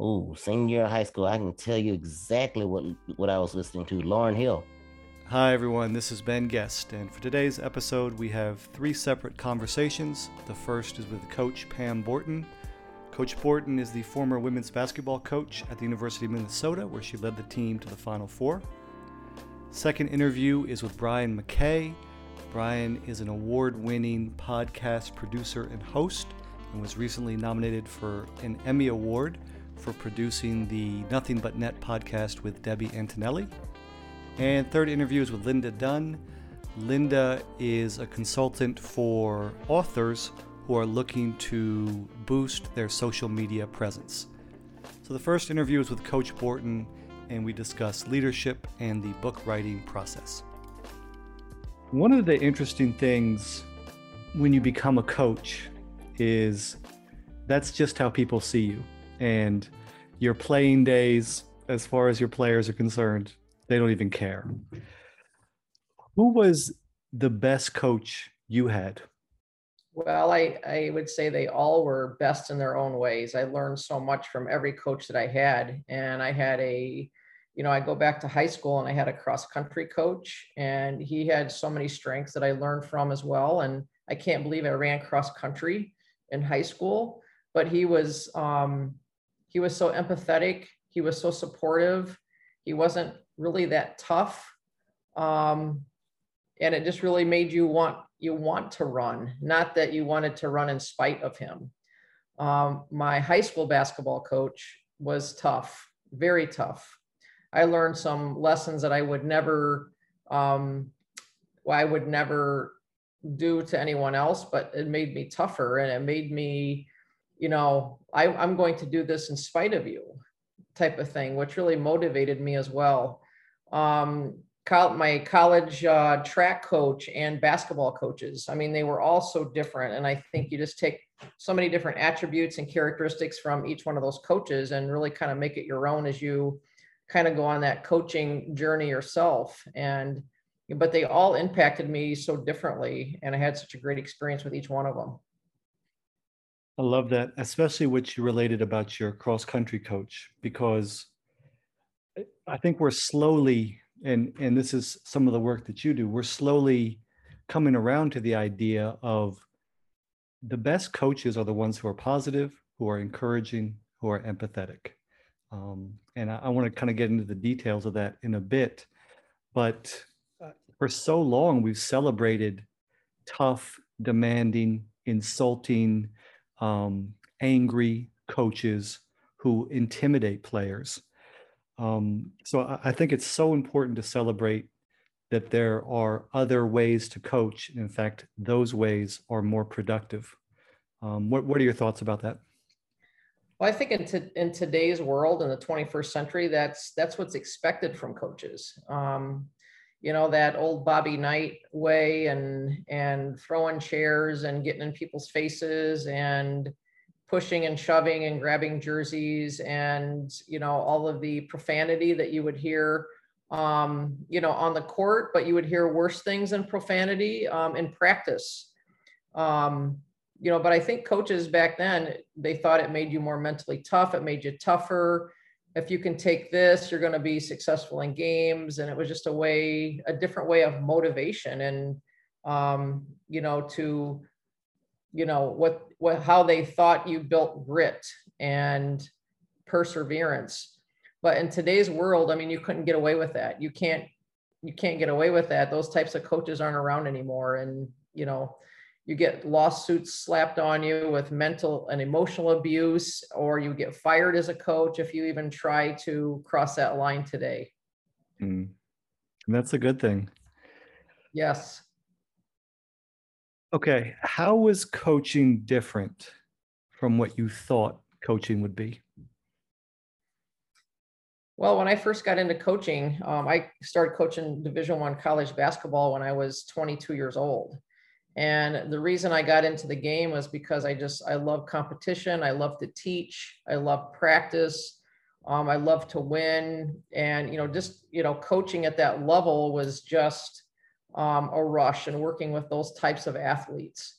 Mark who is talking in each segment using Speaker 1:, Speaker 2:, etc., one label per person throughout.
Speaker 1: Oh, senior year of high school, I can tell you exactly what what I was listening to. Lauryn Hill.
Speaker 2: Hi everyone, this is Ben Guest, and for today's episode, we have three separate conversations. The first is with Coach Pam Borton. Coach Borton is the former women's basketball coach at the University of Minnesota, where she led the team to the Final Four. Second interview is with Brian McKay. Brian is an award winning podcast producer and host and was recently nominated for an Emmy Award for producing the Nothing But Net podcast with Debbie Antonelli. And third interview is with Linda Dunn. Linda is a consultant for authors who are looking to boost their social media presence. So the first interview is with Coach Borton, and we discuss leadership and the book writing process. One of the interesting things when you become a coach is that's just how people see you and your playing days, as far as your players are concerned, they don't even care. Who was the best coach you had?
Speaker 3: Well, I, I would say they all were best in their own ways. I learned so much from every coach that I had. And I had a, you know, I go back to high school and I had a cross country coach, and he had so many strengths that I learned from as well. And I can't believe I ran cross country in high school, but he was um, he was so empathetic. He was so supportive. He wasn't really that tough. Um, and it just really made you want you want to run, not that you wanted to run in spite of him. Um, my high school basketball coach was tough, very tough. I learned some lessons that I would never, um, well, I would never do to anyone else, but it made me tougher and it made me you know, I, I'm going to do this in spite of you type of thing, which really motivated me as well. Um, my college uh, track coach and basketball coaches, I mean, they were all so different. And I think you just take so many different attributes and characteristics from each one of those coaches and really kind of make it your own as you kind of go on that coaching journey yourself. And, but they all impacted me so differently. And I had such a great experience with each one of them.
Speaker 2: I love that, especially what you related about your cross country coach, because I think we're slowly, and and this is some of the work that you do, we're slowly coming around to the idea of the best coaches are the ones who are positive, who are encouraging, who are empathetic. Um, and I, I want to kind of get into the details of that in a bit, but uh, for so long we've celebrated tough, demanding, insulting, um, angry coaches who intimidate players. Um, so I, I, think it's so important to celebrate that there are other ways to coach. In fact, those ways are more productive. Um, what, what are your thoughts about that?
Speaker 3: Well, I think in, in today's world in the 21st century, that's that's what's expected from coaches. Um, you know that old Bobby Knight way and and throwing chairs and getting in people's faces and pushing and shoving and grabbing jerseys and you know all of the profanity that you would hear um, you know on the court but you would hear worse things than profanity um, in practice. Um, you know but i think coaches back then they thought it made you more mentally tough it made you tougher if you can take this, you're going to be successful in games. And it was just a way, a different way of motivation and, um, you know, to, you know, what, what, how they thought you built grit and perseverance. But in today's world, I mean, you couldn't get away with that. You can't, you can't get away with that. Those types of coaches aren't around anymore. And, you know, you get lawsuits slapped on you with mental and emotional abuse, or you get fired as a coach if you even try to cross that line today.
Speaker 2: Mm. That's a good thing.
Speaker 3: Yes.
Speaker 2: Okay. How was coaching different from what you thought coaching would be?
Speaker 3: Well, when I first got into coaching, um, I started coaching Division One college basketball when I was 22 years old. And the reason I got into the game was because I just, I love competition. I love to teach. I love practice. Um, I love to win. And, you know, just, you know, coaching at that level was just um, a rush and working with those types of athletes.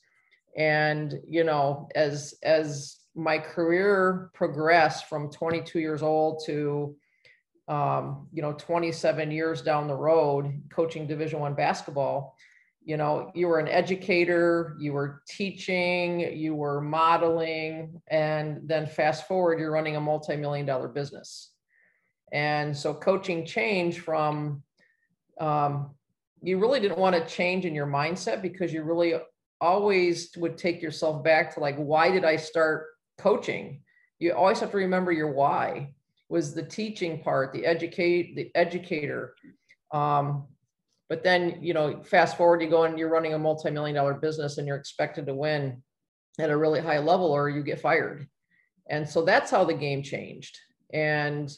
Speaker 3: And, you know, as, as my career progressed from 22 years old to um, you know 27 years down the road coaching division one basketball you know you were an educator you were teaching you were modeling and then fast forward you're running a multi-million dollar business. And so coaching changed from um, you really didn't want to change in your mindset because you really always would take yourself back to like why did i start coaching? You always have to remember your why was the teaching part the educate the educator. Um, but then, you know, fast forward, you go and you're running a multi-million dollar business and you're expected to win at a really high level or you get fired. And so that's how the game changed. And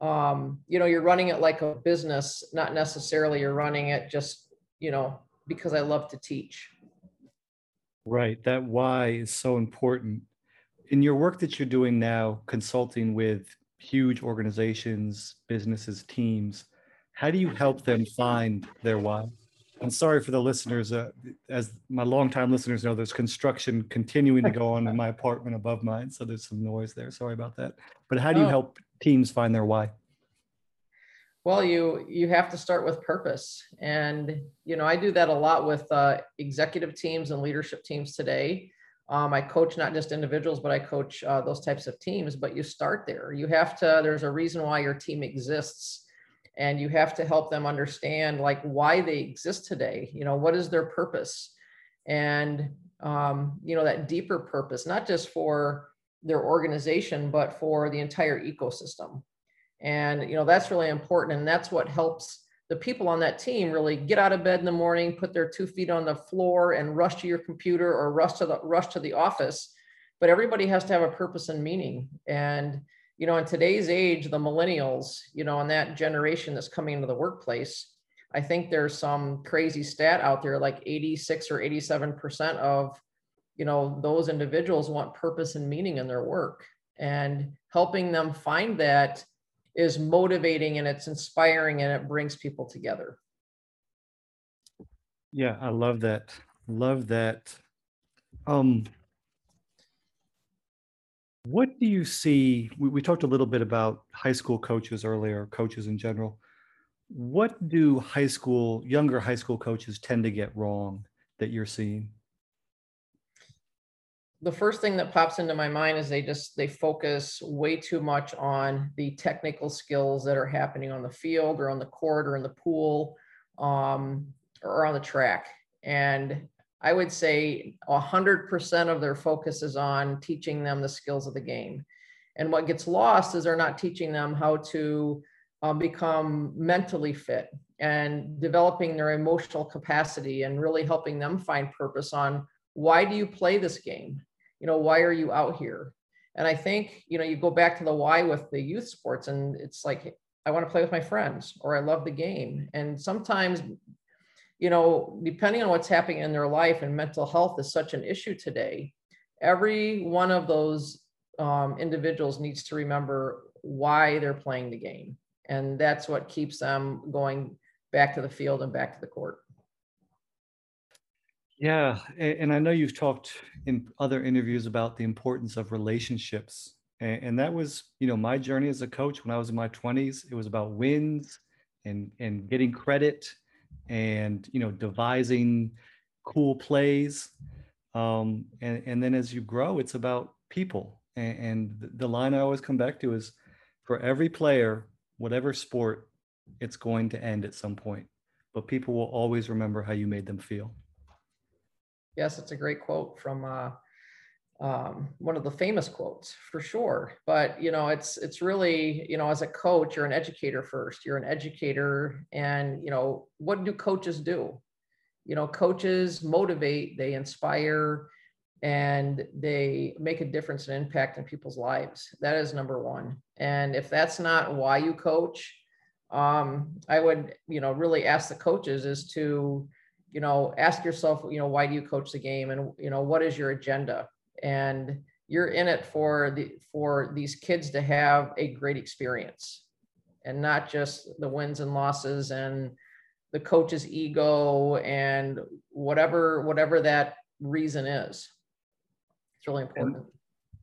Speaker 3: um, you know, you're running it like a business, not necessarily you're running it just, you know, because I love to teach.
Speaker 2: Right. That why is so important. In your work that you're doing now, consulting with huge organizations, businesses, teams, how do you help them find their why? I'm sorry for the listeners. Uh, as my longtime listeners know, there's construction continuing to go on in my apartment above mine, so there's some noise there. Sorry about that. But how do you oh. help teams find their why?
Speaker 3: Well, you you have to start with purpose, and you know I do that a lot with uh, executive teams and leadership teams today. Um, I coach not just individuals, but I coach uh, those types of teams. But you start there. You have to. There's a reason why your team exists and you have to help them understand like why they exist today you know what is their purpose? And um, you know that deeper purpose not just for their organization but for the entire ecosystem. And you know that's really important and that's what helps the people on that team really get out of bed in the morning put their two feet on the floor and rush to your computer or rush to the rush to the office. But everybody has to have a purpose and meaning and you know, in today's age, the millennials, you know, and that generation that's coming into the workplace, I think there's some crazy stat out there, like 86 or 87% of, you know, those individuals want purpose and meaning in their work. And helping them find that is motivating and it's inspiring and it brings people together.
Speaker 2: Yeah, I love that. Love that. Um, what do you see? We, we talked a little bit about high school coaches earlier, coaches in general. What do high school, younger high school coaches tend to get wrong that you're seeing?
Speaker 3: the first thing that pops into my mind is they just they focus way too much on the technical skills that are happening on the field or on the court or in the pool um, or on the track and I would say 100% of their focus is on teaching them the skills of the game. And what gets lost is they're not teaching them how to um, become mentally fit and developing their emotional capacity and really helping them find purpose on why do you play this game? You know, why are you out here? And I think, you know, you go back to the why with the youth sports and it's like, I want to play with my friends or I love the game. And sometimes you know, depending on what's happening in their life and mental health is such an issue today, every one of those um, individuals needs to remember why they're playing the game. And that's what keeps them going back to the field and back to the court.
Speaker 2: Yeah. And I know you've talked in other interviews about the importance of relationships. And that was, you know, my journey as a coach when I was in my 20s. It was about wins and, and getting credit and you know devising cool plays. Um, and, and then as you grow it's about people. And, and the line i always come back to is for every player whatever sport it's going to end at some point. But people will always remember how you made them feel.
Speaker 3: Yes it's a great quote from uh, um, one of the famous quotes for sure. But you know it's it's really you know as a coach you're an educator first you're an educator and you know what do coaches do? You know coaches motivate they inspire and they make a difference and impact in people's lives. That is number one. And if that's not why you coach um, i would you know really ask the coaches is to you know ask yourself you know why do you coach the game? And you know what is your agenda and you're in it for the for these kids to have a great experience and not just the wins and losses and the coach's ego and whatever whatever that reason is it's really important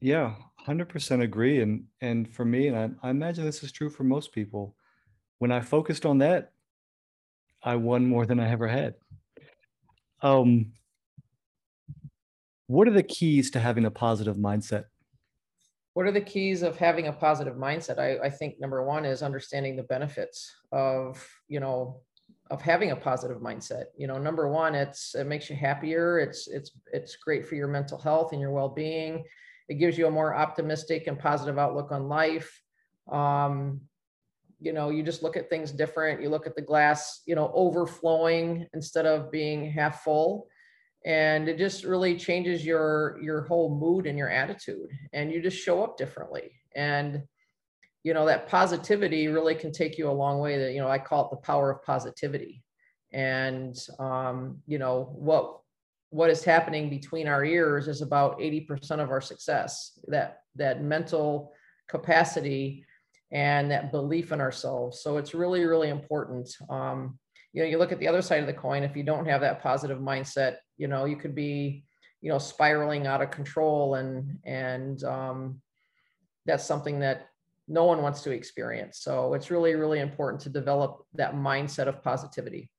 Speaker 2: Yeah, 100% agree. And, and for me, and I, I imagine this is true for most people, when I focused on that, I won more than I ever had. Um, what are the keys to having a positive mindset?
Speaker 3: What are the keys of having a positive mindset? I, I think number one is understanding the benefits of, you know, of having a positive mindset. You know, number one, it's it makes you happier. It's it's it's great for your mental health and your well-being. It gives you a more optimistic and positive outlook on life. Um, you know, you just look at things different. You look at the glass, you know, overflowing instead of being half full and it just really changes your your whole mood and your attitude and you just show up differently. And you know that positivity really can take you a long way that you know i call it the power of positivity. And um, you know what what is happening between our ears is about 80% of our success that that mental capacity and that belief in ourselves. So it's really really important um, you know you look at the other side of the coin if you don't have that positive mindset you know you could be you know spiraling out of control and and um, that's something that no one wants to experience. So it's really really important to develop that mindset of positivity.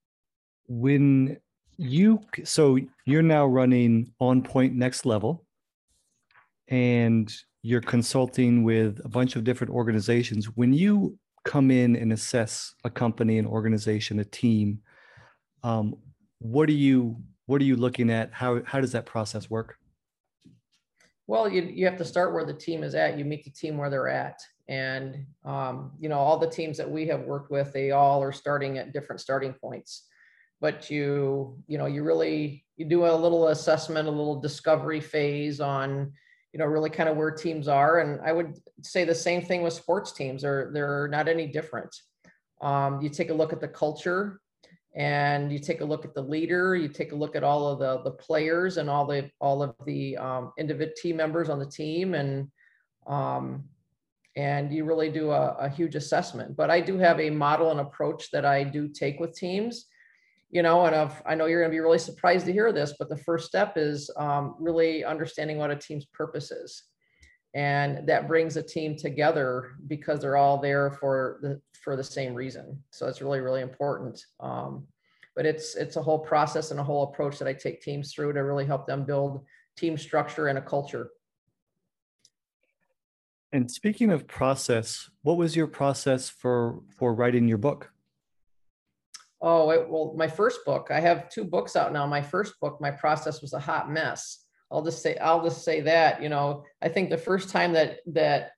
Speaker 2: When you so you're now running on point next level and you're consulting with a bunch of different organizations. When you come in and assess a company, an organization, a team, um, what are you what are you looking at? How how does that process work?
Speaker 3: Well, you you have to start where the team is at. You meet the team where they're at, and um, you know all the teams that we have worked with, they all are starting at different starting points. But you you know you really you do a little assessment, a little discovery phase on you know, really kind of where teams are. And I would say the same thing with sports teams. They're they're not any different. Um, you take a look at the culture and you take a look at the leader, you take a look at all of the the players and all the all of the um, individual team members on the team and um, and you really do a, a huge assessment. But I do have a model and approach that I do take with teams you know, and I've, I know you're going to be really surprised to hear this, but the first step is um, really understanding what a team's purpose is. And that brings a team together because they're all there for the for the same reason. So it's really really important. Um, but it's it's a whole process and a whole approach that I take teams through to really help them build team structure and a culture.
Speaker 2: And speaking of process, what was your process for for writing your book?
Speaker 3: Oh, it, well, my first book, I have two books out now. My first book, my process was a hot mess. I'll just say, I'll just say that, you know, I think the first time that, that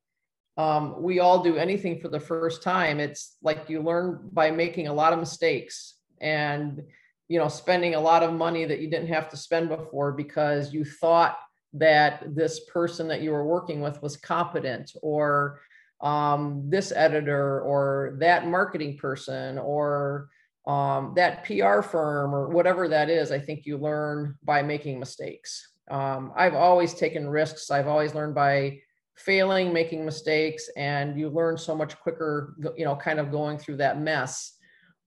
Speaker 3: um, we all do anything for the first time, it's like you learn by making a lot of mistakes and, you know, spending a lot of money that you didn't have to spend before because you thought that this person that you were working with was competent or um, this editor or that marketing person or um, that PR firm or whatever that is, I think you learn by making mistakes. Um, I've always taken risks. I've always learned by failing, making mistakes, and you learn so much quicker, you know, kind of going through that mess.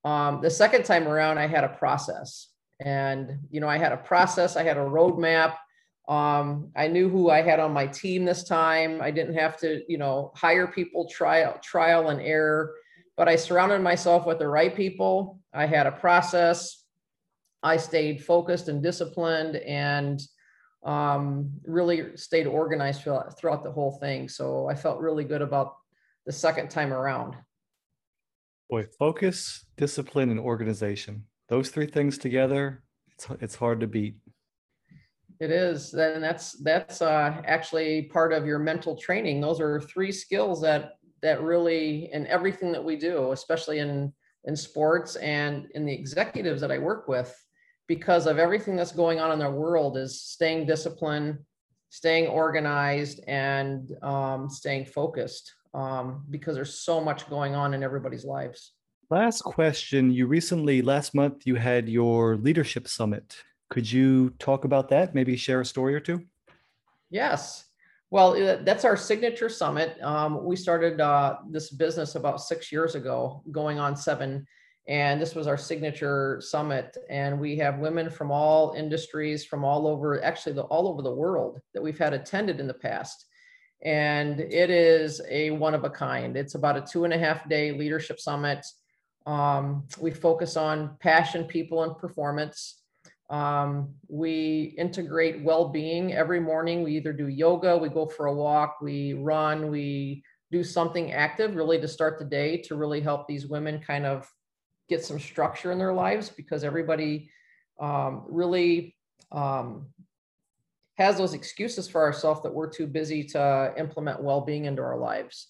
Speaker 3: Um, the second time around, I had a process. And, you know, I had a process, I had a roadmap. Um, I knew who I had on my team this time. I didn't have to, you know, hire people, trial, trial and error but I surrounded myself with the right people. I had a process. I stayed focused and disciplined and um, really stayed organized throughout, throughout the whole thing. So I felt really good about the second time around.
Speaker 2: Boy, focus, discipline, and organization. Those three things together, it's, it's hard to beat.
Speaker 3: It is, and that's that's uh, actually part of your mental training. Those are three skills that that really in everything that we do, especially in in sports and in the executives that I work with, because of everything that's going on in their world, is staying disciplined, staying organized, and um, staying focused. Um, because there's so much going on in everybody's lives.
Speaker 2: Last question. You recently, last month, you had your leadership summit. Could you talk about that? Maybe share a story or two?
Speaker 3: Yes. Well, that's our signature summit. Um, we started uh, this business about six years ago, going on seven, and this was our signature summit. And we have women from all industries, from all over, actually, the, all over the world that we've had attended in the past. and it is a one of a kind. It's about a two and a half day leadership summit. Um, we focus on passion, people, and performance. Um, we integrate well being every morning. We either do yoga, we go for a walk, we run, we do something active really to start the day to really help these women kind of get some structure in their lives because everybody um, really um, has those excuses for ourselves that we're too busy to implement well-being into our lives.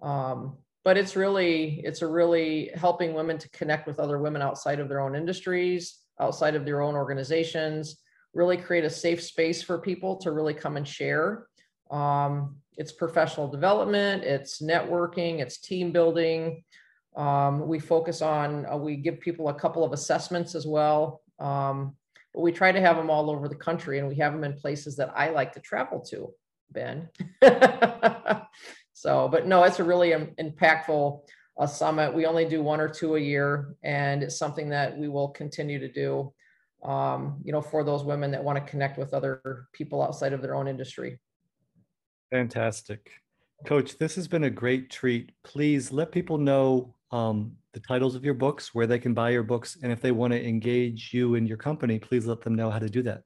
Speaker 3: Um, but it's really, it's a really helping women to connect with other women outside of their own industries, outside of their own organizations, really create a safe space for people to really come and share. Um, it's professional development, it's networking, it's team building. Um, we focus on, uh, we give people a couple of assessments as well. Um, but we try to have them all over the country and we have them in places that I like to travel to, Ben. so, but no, it's a really impactful uh, summit. We only do one or two a year, and it's something that we will continue to do. Um, you know, for those women that want to connect with other people outside of their own industry.
Speaker 2: Fantastic. Coach, this has been a great treat. Please let people know um, the titles of your books, where they can buy your books, and if they want to engage you and your company, please let them know how to do that.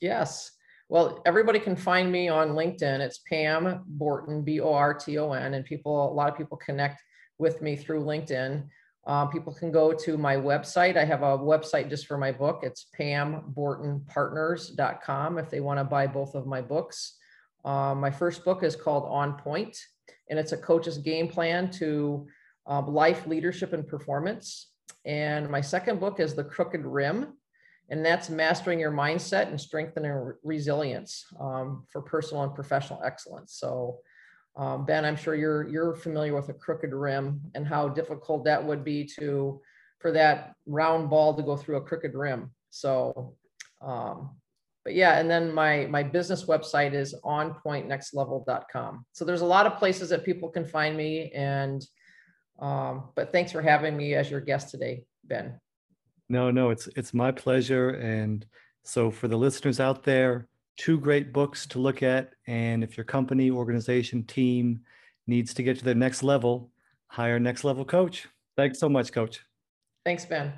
Speaker 3: Yes. Well, everybody can find me on LinkedIn. It's Pam Borton, B O R T O N, and people, a lot of people connect with me through LinkedIn. Um, people can go to my website. I have a website just for my book. It's pambortonpartners.com if they want to buy both of my books. Um, my first book is called On Point, and it's a coach's game plan to um, life, leadership, and performance. And my second book is The Crooked Rim, and that's mastering your mindset and strengthening resilience um, for personal and professional excellence. So, um, Ben, I'm sure you're you're familiar with a crooked rim and how difficult that would be to for that round ball to go through a crooked rim. So, um, but yeah, and then my my business website is onpointnextlevel.com. So there's a lot of places that people can find me and um, but thanks for having me as your guest today, Ben.
Speaker 2: No, no, it's it's my pleasure. And so for the listeners out there, two great books to look at. And if your company, organization, team needs to get to the next level, hire next level coach. Thanks so much, coach.
Speaker 3: Thanks, Ben.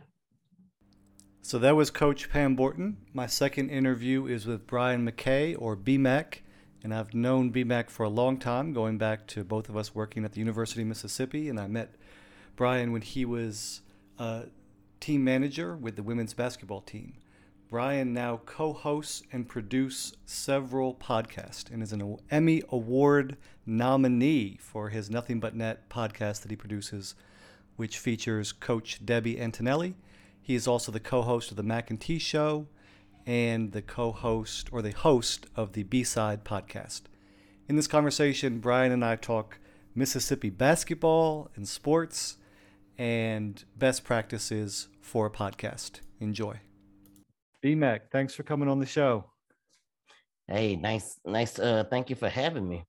Speaker 2: So that was Coach Pam Borton. My second interview is with Brian McKay or BMAC and I've known BMAC for a long time, going back to both of us working at the University of Mississippi. And I met Brian when he was a team manager with the women's basketball team. Brian now co hosts and produces several podcasts and is an Emmy Award nominee for his Nothing But Net podcast that he produces, which features Coach Debbie Antonelli. He is also the co host of The T Show and the co host or the host of the B Side podcast. In this conversation, Brian and I talk Mississippi basketball and sports and best practices for a podcast. Enjoy. BMAC, thanks for coming on the show.
Speaker 1: Hey, nice, nice. Uh, thank you for having me.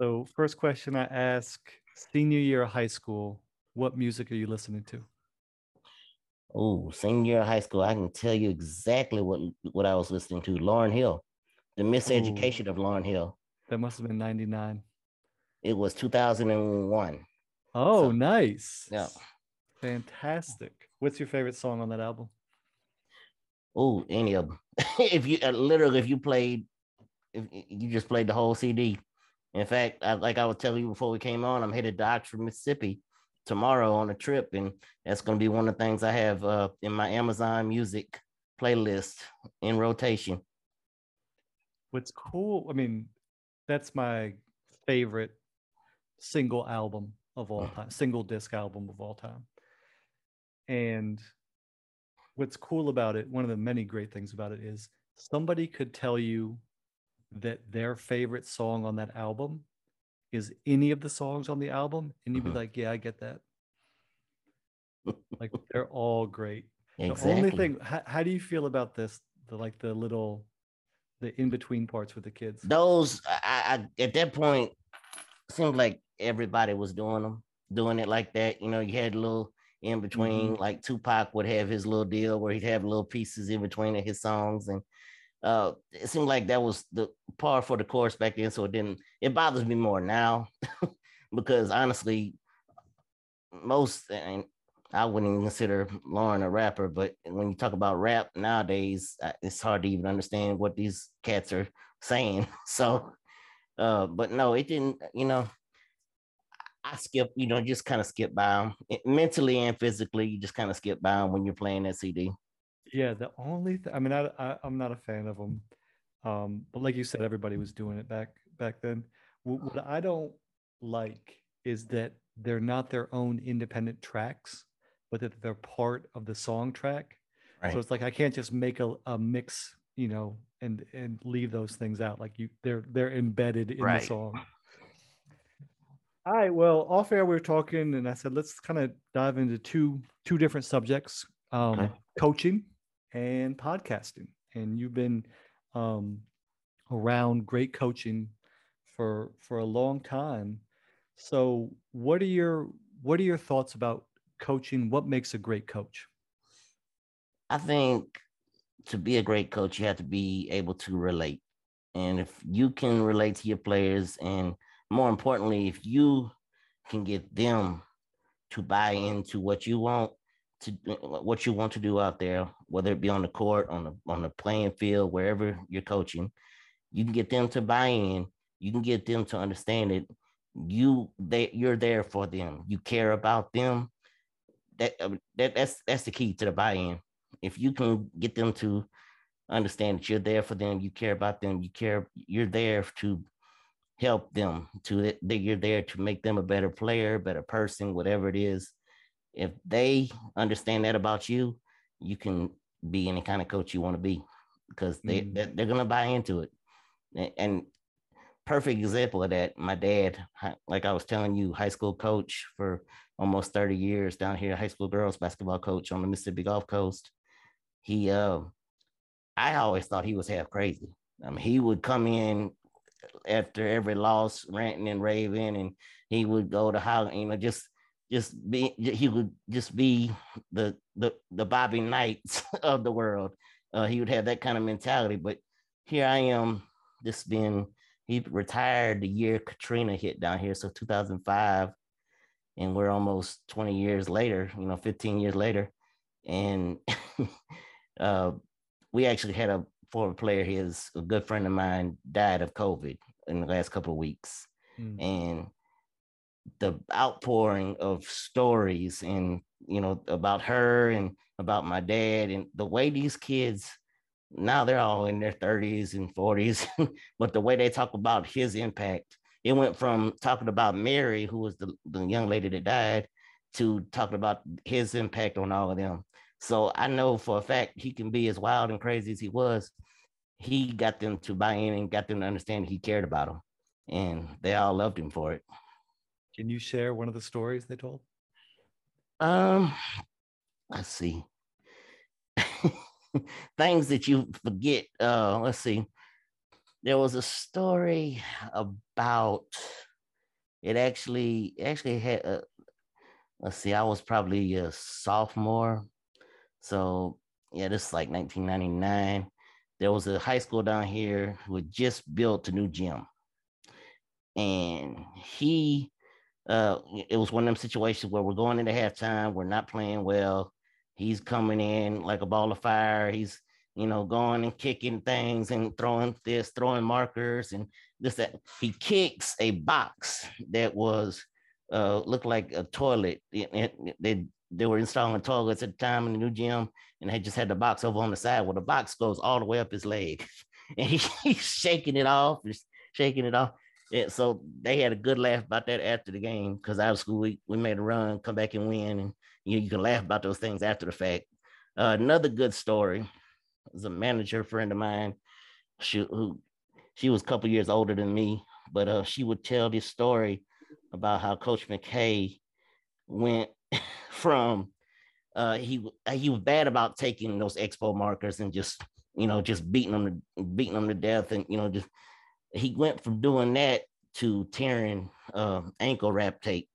Speaker 2: So, first question I ask senior year of high school, what music are you listening to?
Speaker 1: Oh, senior year of high school, I can tell you exactly what what I was listening to. Lauryn Hill, the miseducation Ooh. of Lauryn Hill.
Speaker 2: That must have been 99.
Speaker 1: It was 2001.
Speaker 2: Oh, so, nice.
Speaker 1: Yeah.
Speaker 2: Fantastic. What's your favorite song on that album?
Speaker 1: Oh, any of them. if you uh, literally, if you played, if you just played the whole CD. In fact, I, like I was telling you before we came on, I'm headed to Oxford, Mississippi tomorrow on a trip, and that's going to be one of the things I have uh, in my Amazon Music playlist in rotation.
Speaker 2: What's cool? I mean, that's my favorite single album of all time, single disc album of all time. And what's cool about it, one of the many great things about it is somebody could tell you that their favorite song on that album is any of the songs on the album, and you'd be like, "Yeah, I get that." like they're all great. Exactly. The only thing, how, how do you feel about this? The like the little, the in between parts with the kids.
Speaker 1: Those, I, I at that point, seemed like everybody was doing them, doing it like that. You know, you had a little in between, mm-hmm. like Tupac would have his little deal where he'd have little pieces in between of his songs, and uh, it seemed like that was the par for the course back then. So it didn't. It bothers me more now because honestly, most and I wouldn't even consider Lauryn a rapper, but when you talk about rap nowadays, it's hard to even understand what these cats are saying. So, uh, but no, it didn't. You know, I skip. You know, just kind of skip by them mentally and physically. You just kind of skip by them when you're playing that CD.
Speaker 2: Yeah, the only th- I mean, I, I am not a fan of them, um, but like you said, everybody was doing it back back then. What, what I don't like is that they're not their own independent tracks, but that they're part of the song track. Right. So it's like I can't just make a, a mix, you know, and and leave those things out. Like you, they're they're embedded in right. the song. All right. Well, off air we were talking, and I said let's kind of dive into two two different subjects: um, okay. coaching and podcasting. And you've been um, around great coaching for for a long time. So, what are your what are your thoughts about coaching? What makes a great coach?
Speaker 1: I think to be a great coach, you have to be able to relate. And if you can relate to your players, and more importantly, if you can get them to buy into what you want to what you want to do out there, whether it be on the court, on the on the playing field, wherever you're coaching, you can get them to buy in. You can get them to understand it. You they you're there for them. You care about them. That, uh, that that's that's the key to the buy-in. If you can get them to understand that you're there for them you care about them you care you're there to help them to that you're there to make them a better player better person whatever it is if they understand that about you you can be any kind of coach you want to be because they mm. they're, to buy into it and perfect example of that. My dad, like I was telling you, high school coach for almost 30 years down here, high school girls basketball coach on the Mississippi Gulf Coast. He, uh, I always thought he was half crazy. I mean, he would come in after every loss, ranting and raving, and he would go to how you know just just be he would just be the the the Bobby Knights of the world. Uh, he would have that kind of mentality. But here I am, just being he retired the year Katrina hit down here, so 2005, and we're almost 20 years later, you know, 15 years later, and uh, we actually had a former player, his a good friend of mine, died of COVID in the last couple of weeks, mm. and the outpouring of stories and you know about her and about my dad and the way these kids now they're all in their 30s and 40s but the way they talk about his impact it went from talking about mary who was the, the young lady that died to talking about his impact on all of them so i know for a fact he can be as wild and crazy as he was he got them to buy in and got them to understand he cared about them and they all loved him for it
Speaker 2: can you share one of the stories they told
Speaker 1: um let's see things that you forget. Uh, let's see. There was a story about it actually actually had a, uh, let's see, I was probably a sophomore. So yeah, this is like 1999. There was a high school down here who had just built a new gym. And he uh it was one of them situations where we're going into halftime, we're not playing well he's coming in like a ball of fire. He's you know going and kicking things and throwing this, throwing markers and this that. He kicks a box that was uh looked like a toilet. they they were installing toilets at the time in the new gym, and they just had the box over on the side. Well, the box goes all the way up his leg, and he, he's shaking it off, just shaking it off. Yeah, so they had a good laugh about that after the game because out of school we, we made a run, come back and win, and you know, you can laugh about those things after the fact. Uh, another good story is a manager friend of mine, she, who she was a couple years older than me, but uh, she would tell this story about how Coach McKay went from uh, he he was bad about taking those expo markers and just you know just beating them to, beating them to death and you know just he went from doing that to tearing uh, ankle wrap tape,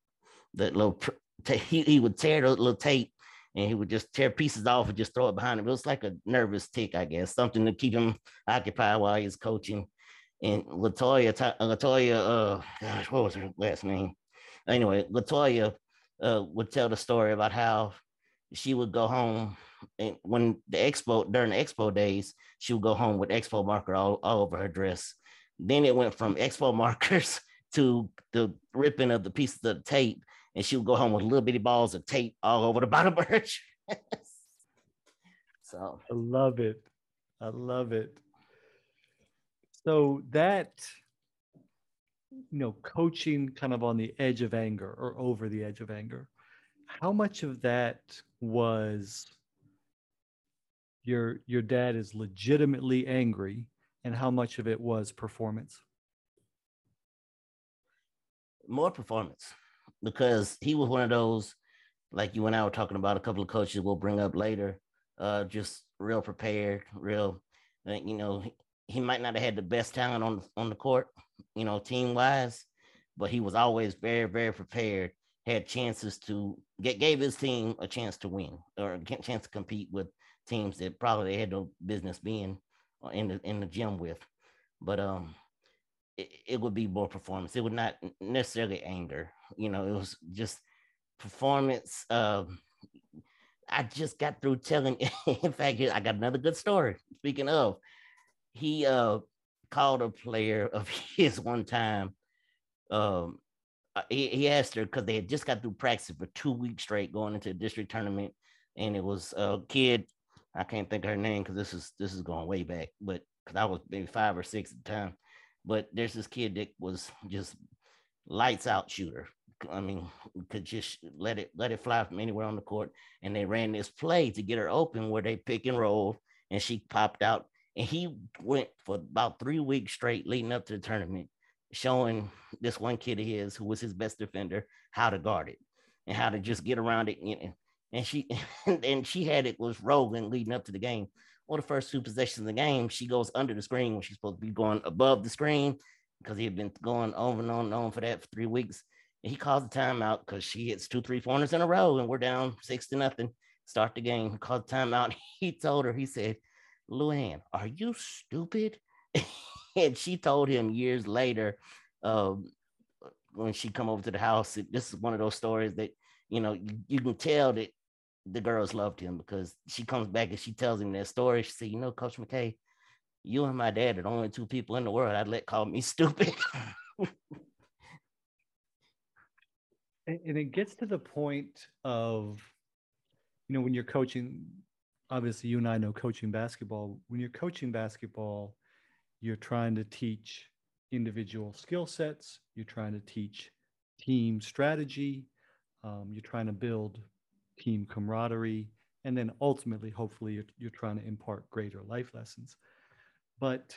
Speaker 1: that little he, he would tear the little tape and he would just tear pieces off and just throw it behind him. It was like a nervous tic, I guess, something to keep him occupied while he's coaching. And Latoya, Latoya, uh, gosh, what was her last name? Anyway, Latoya uh, would tell the story about how she would go home and when the expo during the expo days, she would go home with expo marker all, all over her dress. Then it went from expo markers to the ripping of the pieces of tape, and she would go home with little bitty balls of tape all over the bottom of her dress. so
Speaker 2: I love it. I love it. So that you know, coaching kind of on the edge of anger or over the edge of anger, how much of that was your your dad is legitimately angry and how much of it was performance?
Speaker 1: More performance because he was one of those like you and I were talking about a couple of coaches we'll bring up later uh just real prepared real you know he, might not have had the best talent on on the court you know team wise but he was always very very prepared had chances to get gave his team a chance to win or a chance to compete with teams that probably had no business being in the in the gym with. But um it, it would be more performance. It would not necessarily anger. You know, it was just performance. Um I just got through telling in fact, I got another good story. Speaking of, he uh called a player of his one time um uh, he, he asked her because they had just got through practice for two weeks straight going into a district tournament, and it was a kid. I can't think of her name because this is this is going way back, but because I was maybe five or six at the time. But there's this kid that was just lights out shooter. I mean, could just let it let it fly from anywhere on the court. And they ran this play to get her open where they pick and roll, and she popped out. And he went for about three weeks straight leading up to the tournament showing this one kid of his who was his best defender how to guard it and how to just get around it. And she and she had it was rolling leading up to the game. Well, the first two possessions of the game, she goes under the screen when she's supposed to be going above the screen because he had been going over and on and on for that for three weeks. And he calls the timeout because she hits two three pointers in a row and we're down six to nothing. Start the game. Called the timeout. He told her, he said, Luann, are you stupid? and she told him years later, um, when she come over to the house, this is one of those stories that you know you, can tell that the girls loved him because she comes back and she tells him that story. She said, "You know, Coach McKay, you and my dad are the only two people in the world I'd let call me stupid."
Speaker 2: and it gets to the point of, you know, when you're coaching. Obviously, you and I know coaching basketball. When you're coaching basketball, you're trying to teach individual skill sets, you're trying to teach team strategy, um, you're trying to build team camaraderie, and then ultimately, hopefully, you're, you're trying to impart greater life lessons. But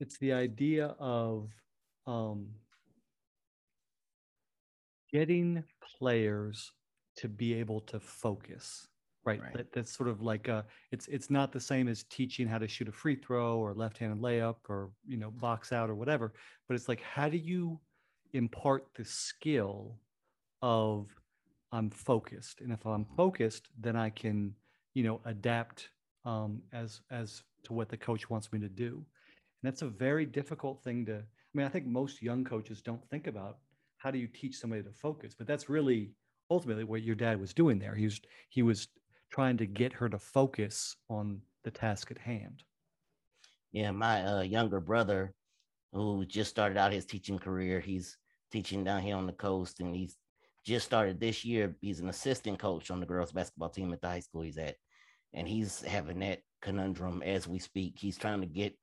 Speaker 2: it's the idea of um, getting players to be able to focus right, right. That, that's sort of like a, it's it's not the same as teaching how to shoot a free throw or left-handed layup or you know box out or whatever but it's like how do you impart the skill of i'm focused and if i'm focused then i can you know adapt um, as as to what the coach wants me to do and that's a very difficult thing to i mean i think most young coaches don't think about how do you teach somebody to focus but that's really ultimately what your dad was doing there he was he was trying to get her to focus on the task at hand.
Speaker 1: Yeah, my uh, younger brother, who just started out his teaching career, he's teaching down here on the coast, and he's just started this year. He's an assistant coach on the girls basketball team at the high school he's at, and he's having that conundrum as we speak. He's trying to get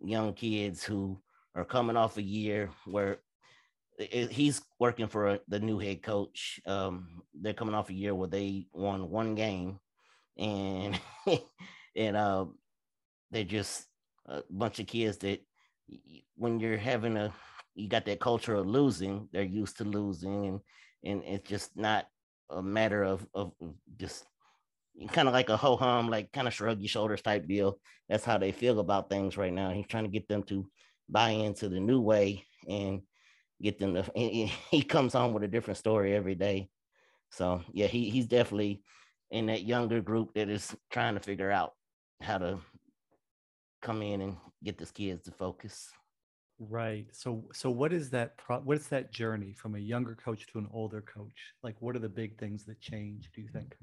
Speaker 1: young kids who are coming off a year where he's working for the new head coach. Um, they're coming off a year where they won one game and and uh, they're just a bunch of kids that when you're having a you got that culture of losing they're used to losing and and it's just not a matter of of just kind of like a ho hum like kind of shrug your shoulders type deal. That's how they feel about things right now. He's trying to get them to buy into the new way and get them to he comes home with a different story every day. So yeah he, he's definitely in that younger group that is trying to figure out how to come in and get these kids to focus.
Speaker 2: Right. So so what is that pro- what is that journey from a younger coach to an older coach? Like what are the big things that change, do you think?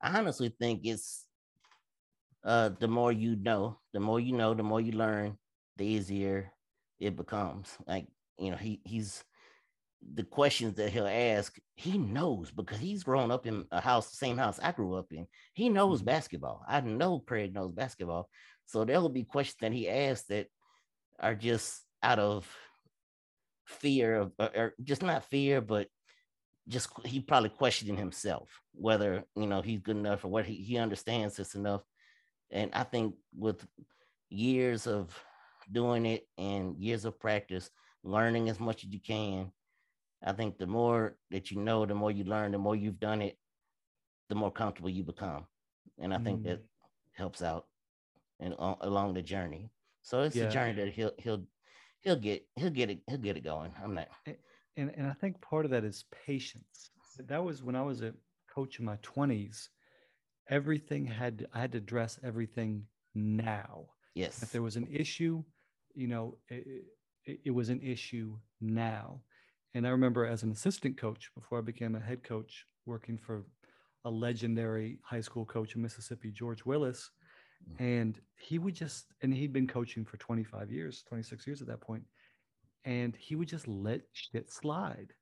Speaker 1: I honestly think it's uh the more you know, the more you know, the more you learn, the easier it becomes. Like, you know, he he's the questions that he'll ask, he knows because he's grown up in a house, the same house I grew up in. He knows mm-hmm. basketball. I know Craig knows basketball. So there will be questions that he asks that are just out of fear of, or just not fear, but just he probably questioning himself whether you know he's good enough or what he, he understands this enough. And I think with years of doing it and years of practice, learning as much as you can, I think the more that you know, the more you learn, the more you've done it, the more comfortable you become. And I think mm. that helps out and uh, along the journey. So it's yeah. a journey that he'll he'll he'll get he'll get it he'll get it going. I'm not.
Speaker 2: And and I think part of that is patience. That was when I was a coach in my 20s. Everything had I had to address everything now.
Speaker 1: Yes.
Speaker 2: If there was an issue, you know, it, it, it was an issue now. And I remember as an assistant coach before I became a head coach, working for a legendary high school coach in Mississippi, George Willis. Mm. And he would just, and he'd been coaching for 25 years, 26 years at that point, and he would just let shit slide.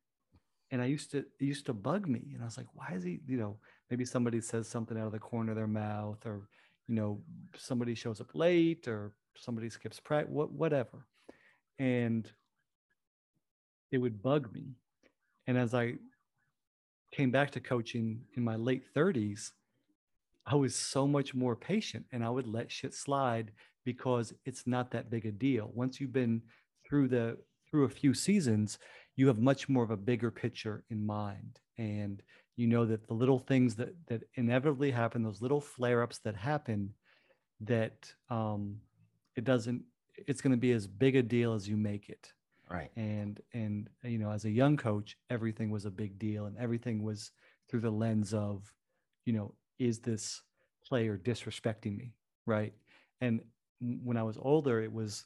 Speaker 2: And I used to, it used to bug me. And I was like, why is he, you know, maybe somebody says something out of the corner of their mouth or, you know, somebody shows up late or somebody skips practice, what, whatever. And it would bug me. And as I came back to coaching in my late 30s, I was so much more patient and I would let shit slide because it's not that big a deal. Once you've been through the through a few seasons, you have much more of a bigger picture in mind. And you know that the little things that that inevitably happen, those little flare-ups that happen, that um it doesn't it's going to be as big a deal as you make it
Speaker 1: right.
Speaker 2: And and you know as a young coach everything was a big deal and everything was through the lens of you know is this player disrespecting me? Right? And when i was older it was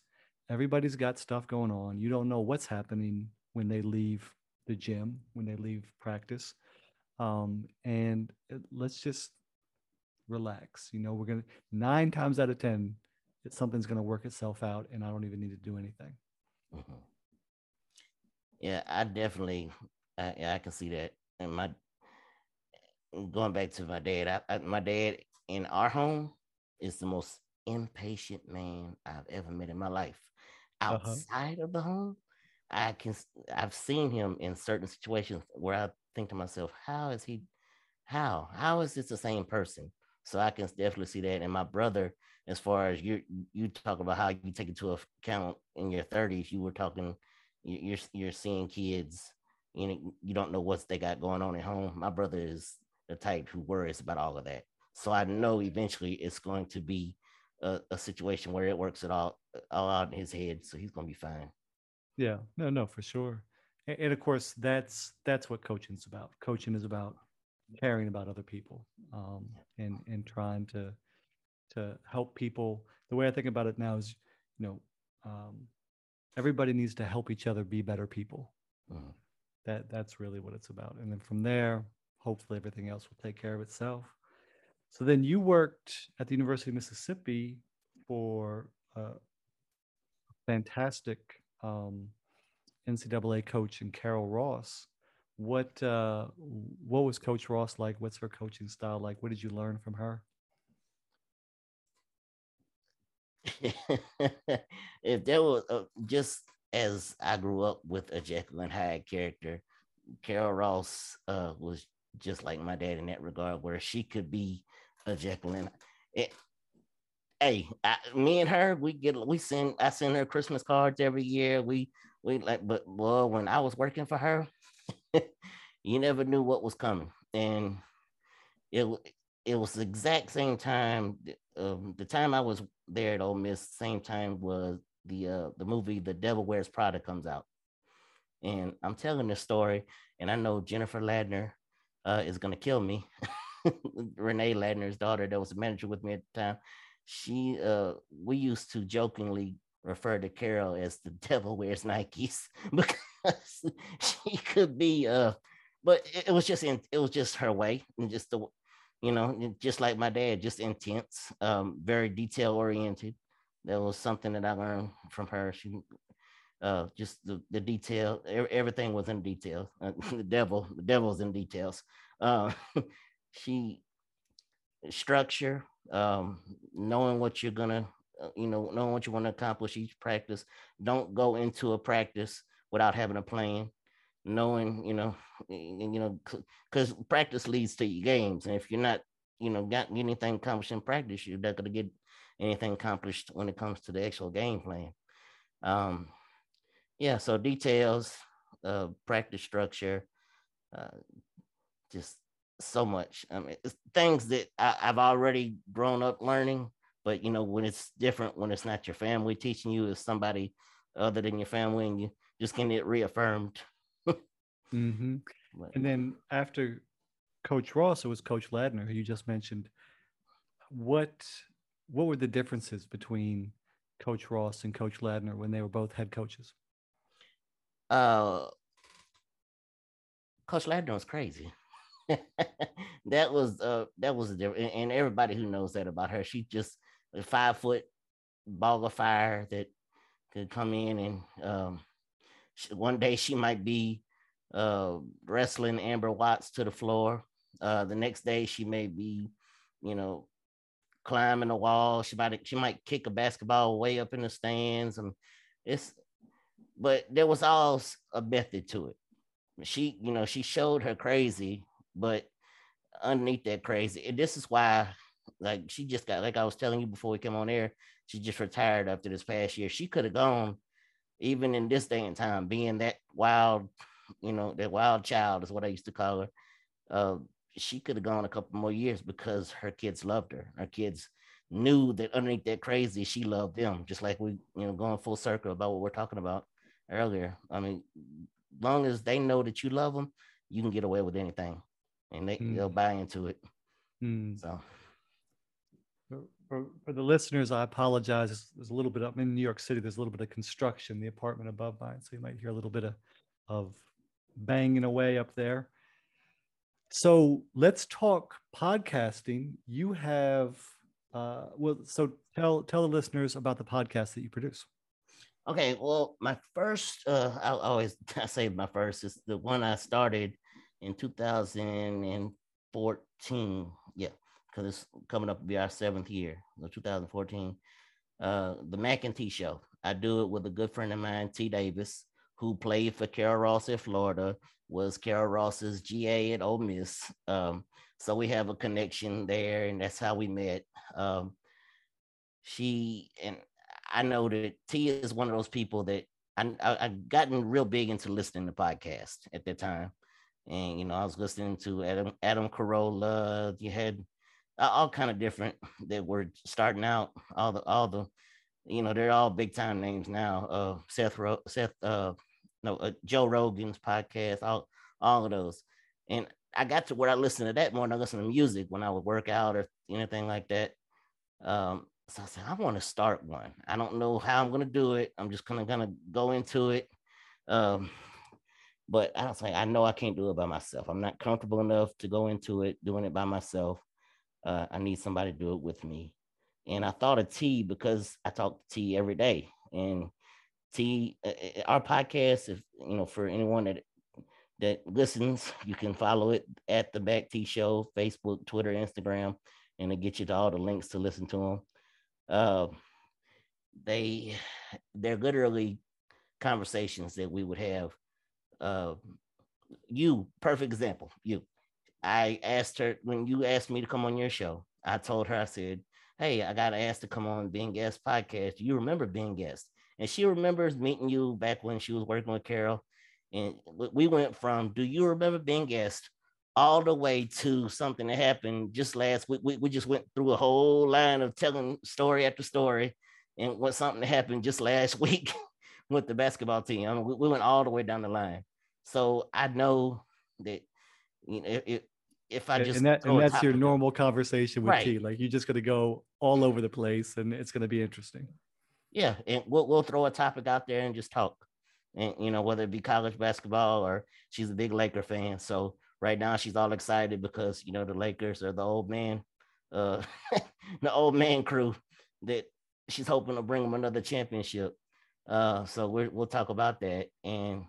Speaker 2: everybody's got stuff going on. You don't know what's happening when they leave the gym when they leave practice. Um, and let's just relax you know we're gonna nine times out of ten something's gonna work itself out and i don't even need to do anything. Mm-hmm
Speaker 1: yeah, I definitely, I, I can see that. And my, going back to my dad, I, I, my dad in our home is the most impatient man I've ever met in my life. Uh-huh. Outside uh-huh. of the home, I can, I've seen him in certain situations where I think to myself, how is he, how, how is this the same person? So I can definitely see that. And my brother, as far as you, you talk about how you take it to account in your 30s, you were talking you're you're seeing kids you know you don't know what they got going on at home. My brother is the type who worries about all of that. So i know eventually it's going to be a, a situation where it works it all all out in his head so he's going to be fine.
Speaker 2: Yeah no no for sure. And, and of course that's that's what coaching is about. Coaching is about caring about other people um, and and trying to to help people. The way i think about it now is you know um, everybody needs to help each other be better people. Mm-hmm. That that's really what it's about. And then from there, hopefully everything else will take care of itself. So then you worked at the University of Mississippi for a fantastic um, NCAA coach in Carol Ross. What uh, what was Coach Ross like? What's her coaching style like? What did you learn from her?
Speaker 1: if there was uh, just as I grew up with a and Hyde character, Carol Ross uh, was just like my dad in that regard, where she could be a and it, hey, I, me and her, we get we send I send her Christmas cards every year. We we like, but well, when I was working for her, you never knew what was coming, and it it was the exact same time. Um, the time I was there at Ole Miss, same time was the uh, the movie The Devil Wears Prada comes out, and I'm telling this story, and I know Jennifer Ladner uh, is gonna kill me, Renee Ladner's daughter, that was a manager with me at the time. She, uh, we used to jokingly refer to Carol as the devil wears Nikes because she could be, uh, but it, it was just in, it was just her way and just the, you know, just like my dad, just intense, um, very detail oriented. That was something that I learned from her. She uh, just the, the detail, everything was in detail. Uh, the devil, the devil's in details. Uh, she structure, um, knowing what you're gonna, uh, you know, knowing what you want to accomplish each practice. Don't go into a practice without having a plan. Knowing, you know, you know, because practice leads to your games, and if you're not, you know, got anything accomplished in practice, you're not gonna get anything accomplished when it comes to the actual game plan. Um, yeah, so details, uh, practice structure, uh, just so much. I mean, things that I, I've already grown up learning, but you know, when it's different, when it's not your family teaching you, it's somebody other than your family, and you just getting it reaffirmed.
Speaker 2: Mm-hmm. And then after Coach Ross, it was Coach Ladner, who you just mentioned. What what were the differences between Coach Ross and Coach Ladner when they were both head coaches?
Speaker 1: uh Coach Ladner was crazy. that was uh that was a different and everybody who knows that about her, she just a five foot ball of fire that could come in and um one day she might be uh wrestling Amber Watts to the floor. Uh the next day she may be, you know, climbing the wall. She might she might kick a basketball way up in the stands. And it's but there was all a method to it. She, you know, she showed her crazy, but underneath that crazy, and this is why, like, she just got, like I was telling you before we came on air, she just retired after this past year. She could have gone, even in this day and time, being that wild, you know, that wild child is what I used to call her. Uh, she could have gone a couple more years because her kids loved her. Her kids knew that underneath that crazy, she loved them, just like we, you know, going full circle about what we're talking about earlier. I mean, long as they know that you love them, you can get away with anything, and they mm. they'll buy into it. Mm. So.
Speaker 2: For, for, the listeners, I apologize. There's a little bit up in New York City. There's a little bit of construction. The apartment above mine, so you might hear a little bit of, of banging away up there. So let's talk podcasting. You have uh, well, so tell tell the listeners about the podcast that you produce.
Speaker 1: Okay, well, my first, uh, I always I say my first is the one I started in 2014. Yeah, because it's coming up to be our seventh year, so 2014. Uh, the Mac and T Show. I do it with a good friend of mine, T Davis, who played for Carol Ross in Florida, was Carol Ross's GA at Ole Miss. Um, so we have a connection there, and that's how we met. Um, she and I know that T is one of those people that I, I, I gotten real big into listening to podcasts at that time. And, you know, I was listening to Adam, Adam Carolla. You had all kind of different that were starting out. All the, all the, you know, they're all big time names now. Uh, Seth, Ro- Seth, uh, no, uh, Joe Rogan's podcast, all, all of those. And I got to where I listened to that more than I listened to music when I would work out or anything like that. Um, so I said, I want to start one. I don't know how I'm gonna do it. I'm just gonna gonna go into it. Um, but I don't say I know I can't do it by myself. I'm not comfortable enough to go into it doing it by myself. Uh, I need somebody to do it with me. And I thought of T because I talk to T every day. And T, uh, uh, our podcast, if you know, for anyone that that listens, you can follow it at the Back T Show, Facebook, Twitter, Instagram, and it gets you to all the links to listen to them uh, they they're literally conversations that we would have. Uh, you, perfect example. You, I asked her when you asked me to come on your show. I told her I said, "Hey, I got asked to come on Being Guest podcast. You remember Being Guest?" And she remembers meeting you back when she was working with Carol. And we went from, "Do you remember Being Guest?" all the way to something that happened just last week. We, we just went through a whole line of telling story after story, and what something that happened just last week with the basketball team. I mean, we, we, went all the way down the line. So I know that you know it, if I just
Speaker 2: and, that, and that's your normal conversation with
Speaker 1: Right.
Speaker 2: T. Like you're just gonna go all over the place, and it's gonna be interesting.
Speaker 1: Yeah, and we'll we'll throw a topic out there and just talk. And you know, whether it be college basketball or she's a big Laker fan. So right now she's all excited because you know the Lakers are the old man, uh the old man crew that she's hoping to bring them another championship. Uh so we're, we'll talk about that and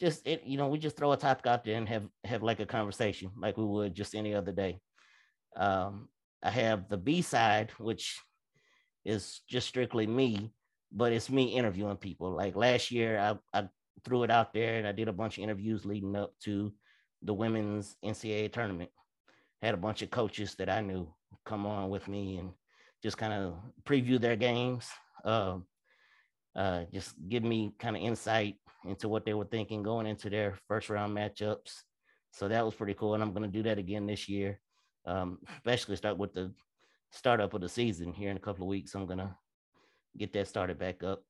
Speaker 1: just it, you know, we just throw a topic out there and have have like a conversation like we would just any other day. Um I have the B side, which is just strictly me but it's me interviewing people. Like last year, I, I threw it out there and I did a bunch of interviews leading up to the women's NCAA tournament. Had a bunch of coaches that I knew come on with me and just kind of preview their games. Um, uh, just give me kind of insight into what they were thinking going into their first round matchups. So that was pretty cool. And I'm going to do that again this year, um, especially start with the startup of the season here in a couple of weeks. I'm going to get that started back up.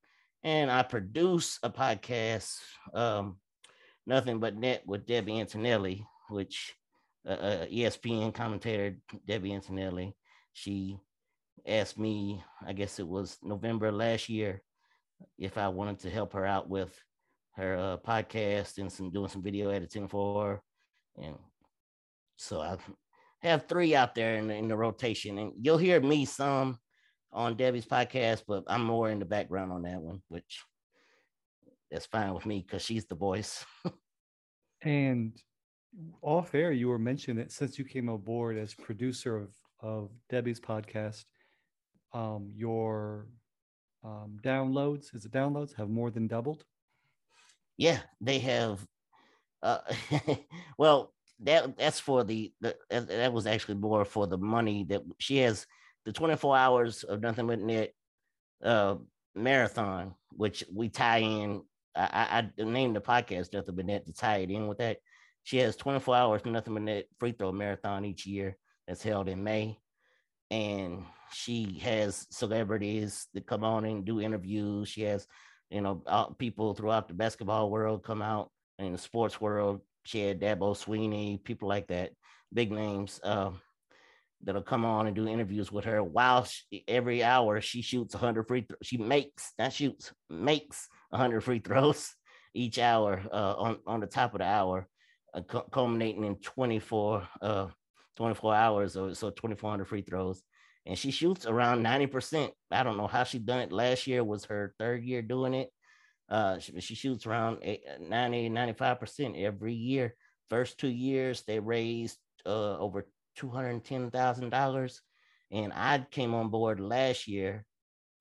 Speaker 1: And I produce a podcast, um, Nothing But Net with Debbie Antonelli, which uh, uh, ESPN commentator Debbie Antonelli, she asked me, I guess it was November last year, if I wanted to help her out with her uh, podcast and some doing some video editing for her. And so I have three out there in in the rotation, and you'll hear me some on Debbie's podcast, but I'm more in the background on that one, which that's fine with me because she's the voice.
Speaker 2: And off air, you were mentioning that since you came aboard as producer of, of Debbie's podcast, um, your um, downloads, is it downloads, have more than doubled?
Speaker 1: yeah, they have. Uh, well, that that's for the, the that that was actually more for the money that she has the 24 hours of nothing but net uh marathon, which we tie in. I, I, named the podcast Nothing But Net to tie it in with that. She has 24 hours of Nothing But Net free throw marathon each year that's held in May. And she has celebrities that come on and do interviews. She has, you know, people throughout the basketball world come out in the sports world. She had Dabo Swinney, people like that, big names. Um, that'll come on and do interviews with her while she, every hour she shoots 100 free throws. She makes, not shoots, makes 100 free throws each hour uh, on, on the top of the hour, uh, cu- culminating in 24, uh, 24 hours or so 2,400 free throws. And she shoots around 90%. I don't know how she done it. Last year was her third year doing it. Uh, she, she shoots around eight- 90, 95% every year. First two years, they raised uh, over $210,000. And I came on board last year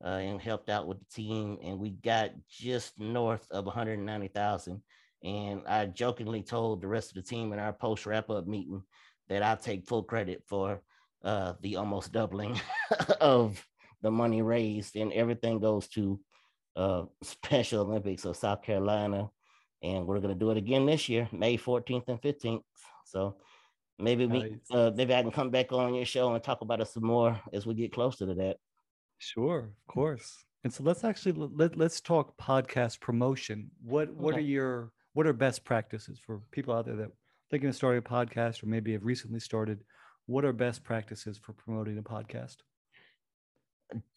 Speaker 1: uh, and helped out with the team, and we got just north of 190,000. And I jokingly told the rest of the team in our post wrap up meeting that I take full credit for uh, the almost doubling of the money raised, and everything goes to uh, Special Olympics of South Carolina. And we're going to do it again this year, May 14th and 15th. So maybe we, uh, maybe I can come back on your show and talk about it some more as we get closer to that.
Speaker 2: Sure, of course. And so let's actually let, let's talk podcast promotion. What what
Speaker 1: Okay.
Speaker 2: are your what are best practices for people out there that thinking of starting a podcast or maybe have recently started? What are best practices for promoting a podcast?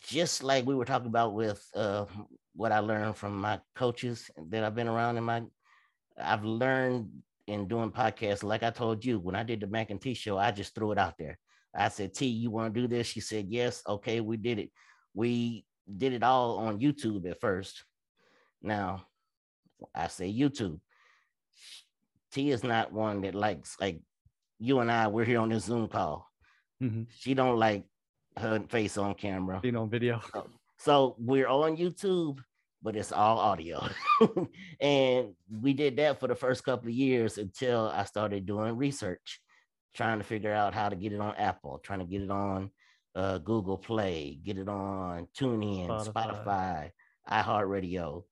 Speaker 1: just like we were talking about with uh, what I learned from my coaches that I've been around in my, I've learned in doing podcasts. Like I told you, when I did the Mac and T show, I just threw it out there. I said, T, you want to do this? She said, yes. Okay, we did it. We did it all on YouTube at first. Now, I say YouTube. T is not one that likes like you and I. We're here on this Zoom call.
Speaker 2: Mhm.
Speaker 1: She don't like her face on camera.
Speaker 2: Being on video.
Speaker 1: So we're on YouTube, but it's all audio. and we did that for the first couple of years until I started doing research, trying to figure out how to get it on Apple, trying to get it on uh, Google Play, get it on TuneIn,
Speaker 2: Spotify.
Speaker 1: Spotify, iHeartRadio.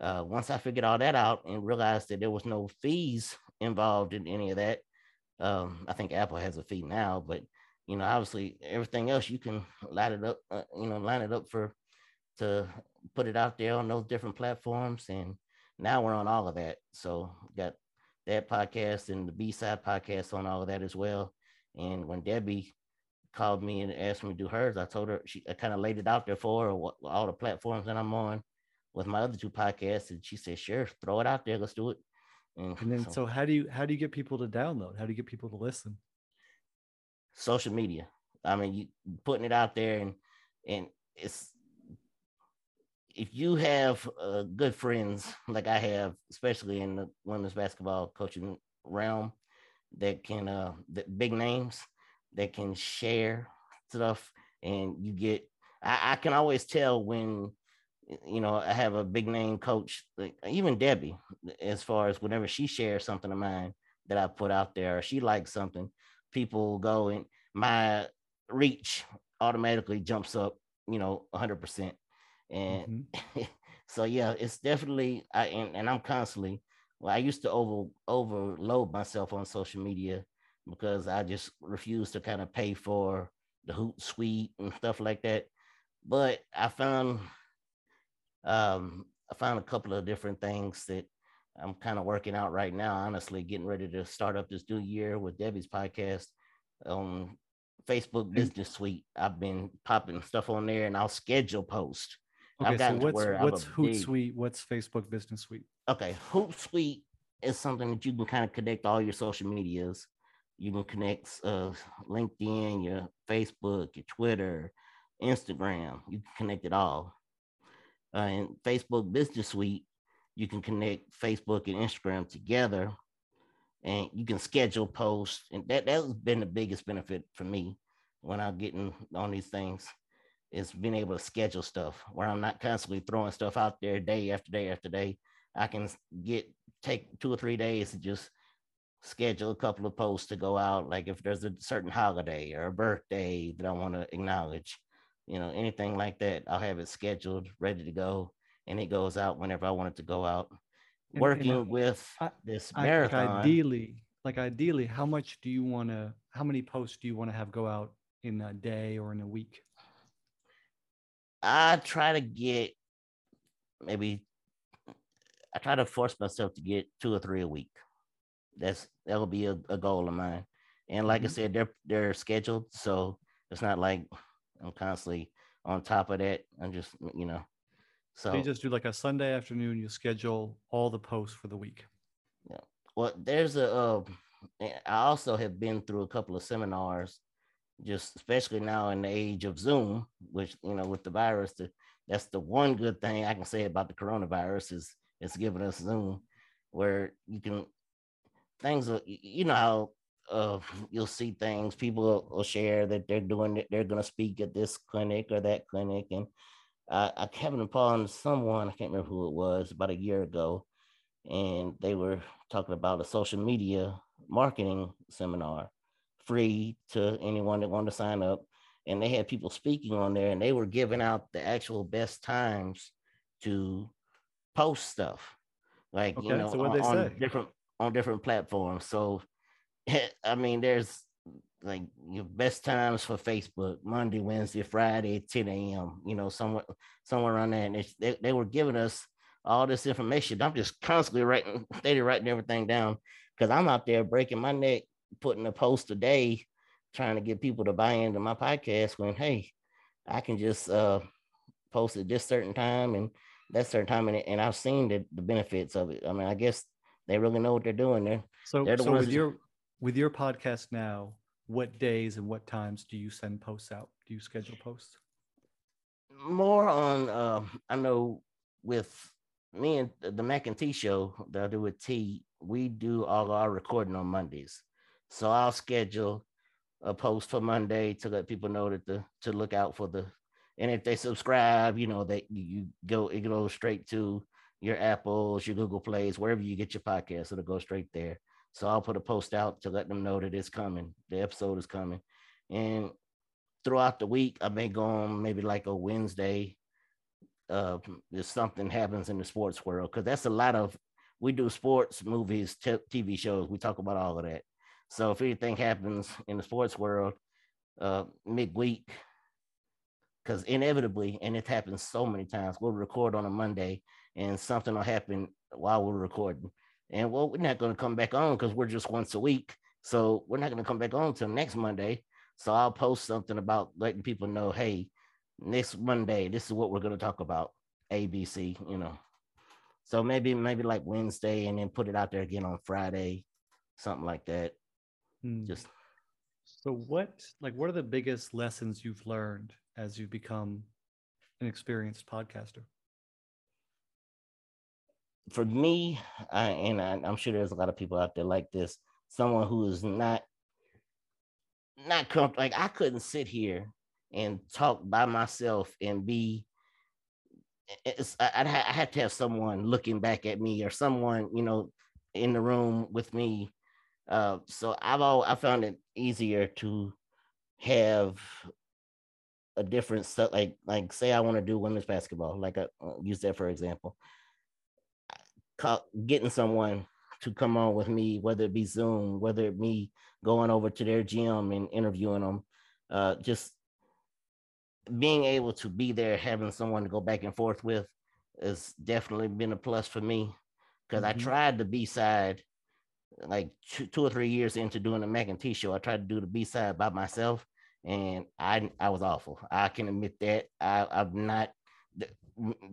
Speaker 1: Uh, once I figured all that out and realized that there was no fees involved in any of that, um, I think Apple has a fee now, but you know, obviously everything else you can line it up, uh, you know, line it up for to put it out there on those different platforms. And now we're on all of that. So got that podcast and the B side podcast on all of that as well. And when Debbie called me and asked me to do hers, I told her she I kind of laid it out there for her, what, all the platforms that I'm on with my other two podcasts, and she said, "Sure, throw it out there, let's do it."
Speaker 2: And, and then, so, so how do you how do you get people to download? How do you get people to listen?
Speaker 1: Social media. I mean, you putting it out there, and and it's if you have uh, good friends like I have, especially in the women's basketball coaching realm, that can uh that big names that can share stuff, and you get. I, I can always tell when you know I have a big name coach, like even Debbie, as far as whenever she shares something of mine that I put out there, or she likes something, people go and my reach automatically jumps up, you know, 100%. And mm-hmm. so, yeah, it's definitely, I, and, and I'm constantly, well, I used to over overload myself on social media because I just refused to kind of pay for the Hootsuite and stuff like that. But I found, um, I found a couple of different things that I'm kind of working out right now. Honestly, getting ready to start up this new year with Debbie's podcast on Facebook Business Suite. I've been popping stuff on there, and I'll schedule post.
Speaker 2: Okay, so what's what's Hootsuite? What's Facebook Business Suite?
Speaker 1: Okay, Hootsuite is something that you can kind of connect all your social medias. You can connect uh, LinkedIn, your Facebook, your Twitter, Instagram. You can connect it all. Uh, and Facebook Business Suite, you can connect Facebook and Instagram together and you can schedule posts and that that's been the biggest benefit for me when i'm getting on these things is being able to schedule stuff where i'm not constantly throwing stuff out there day after day after day i can get take two or three days to just schedule a couple of posts to go out like if there's a certain holiday or a birthday that i want to acknowledge you know anything like that i'll have it scheduled ready to go and it goes out whenever i want it to go out working and, and with I, this marathon.
Speaker 2: Like ideally, like ideally, how much do you want to? How many posts do you want to have go out in a day or in a week?
Speaker 1: I try to get maybe. I try to force myself to get two or three a week. That's that will be a, a goal of mine. And like mm-hmm. I said, they're they're scheduled, so it's not like I'm constantly on top of that. I'm just you know
Speaker 2: so, so you just do like a Sunday afternoon. You schedule all the posts for the week.
Speaker 1: Yeah. Well, there's a. Uh, I also have been through a couple of seminars, just especially now in the age of Zoom, which you know with the virus, the, that's the one good thing I can say about the coronavirus is it's giving us Zoom, where you can things. You know how uh, you'll see things people will, share that they're doing it, they're going to speak at this clinic or that clinic, and I, I happened upon someone, I can't remember who it was, about a year ago, and they were talking about a social media marketing seminar, free to anyone that wanted to sign up. And they had people speaking on there, and they were giving out the actual best times to post stuff, like okay, you know, so on, on different on different platforms. So, I mean, there's like your best times for Facebook, Monday, Wednesday, Friday, 10 a.m. You know, somewhere somewhere around there. And they, they were giving us all this information. I'm just constantly writing, steady writing everything down because I'm out there breaking my neck, putting a post a day, trying to get people to buy into my podcast. When hey, I can just uh, post at this certain time and that certain time, and, and I've seen the, the benefits of it. I mean, I guess they really know what they're doing. There.
Speaker 2: So, they're the so with your with your podcast now, what days and what times do you send posts out? Do you schedule posts?
Speaker 1: More on, uh, I know with me and the Mac and T show that I do with T, we do all our recording on Mondays. So I'll schedule a post for Monday to let people know that the to look out for the and if they subscribe, you know that you go it goes straight to your Apples, your Google Plays, wherever you get your podcast, it'll go straight there. So I'll put a post out to let them know that it's coming. The episode is coming. And throughout the week, I may go on maybe like a Wednesday. Uh, if something happens in the sports world, because that's a lot of we do sports, movies, t- TV shows. We talk about all of that. So if anything happens in the sports world, uh, midweek, because inevitably, and it happens so many times, we'll record on a Monday and something will happen while we're recording. And well, we're not going to come back on because we're just once a week. So we're not gonna come back on until next Monday. So I'll post something about letting people know, hey, next Monday, this is what we're gonna talk about. ABC, you know. So maybe maybe like Wednesday and then put it out there again on Friday, something like that.
Speaker 2: Hmm.
Speaker 1: Just
Speaker 2: So what like what are the biggest lessons you've learned as you've become an experienced podcaster?
Speaker 1: for me, I, and I, I'm sure there's a lot of people out there like this. Someone who is not not comfortable. Like I couldn't sit here and talk by myself and be. It's, I, I'd ha- I had to have someone looking back at me or someone you know in the room with me. Uh, so I've all I found it easier to have a different stuff. Like like say I want to do women's basketball. Like I uh, use that for example call, getting someone to come on with me, whether it be Zoom, whether it be going over to their gym and interviewing them, uh, just being able to be there, having someone to go back and forth with, has definitely been a plus for me. Because mm-hmm. I tried the B side, like two, two, or three years into doing the Mac and T show. I tried to do the B side by myself, and I I was awful. I can admit that. I, I'm not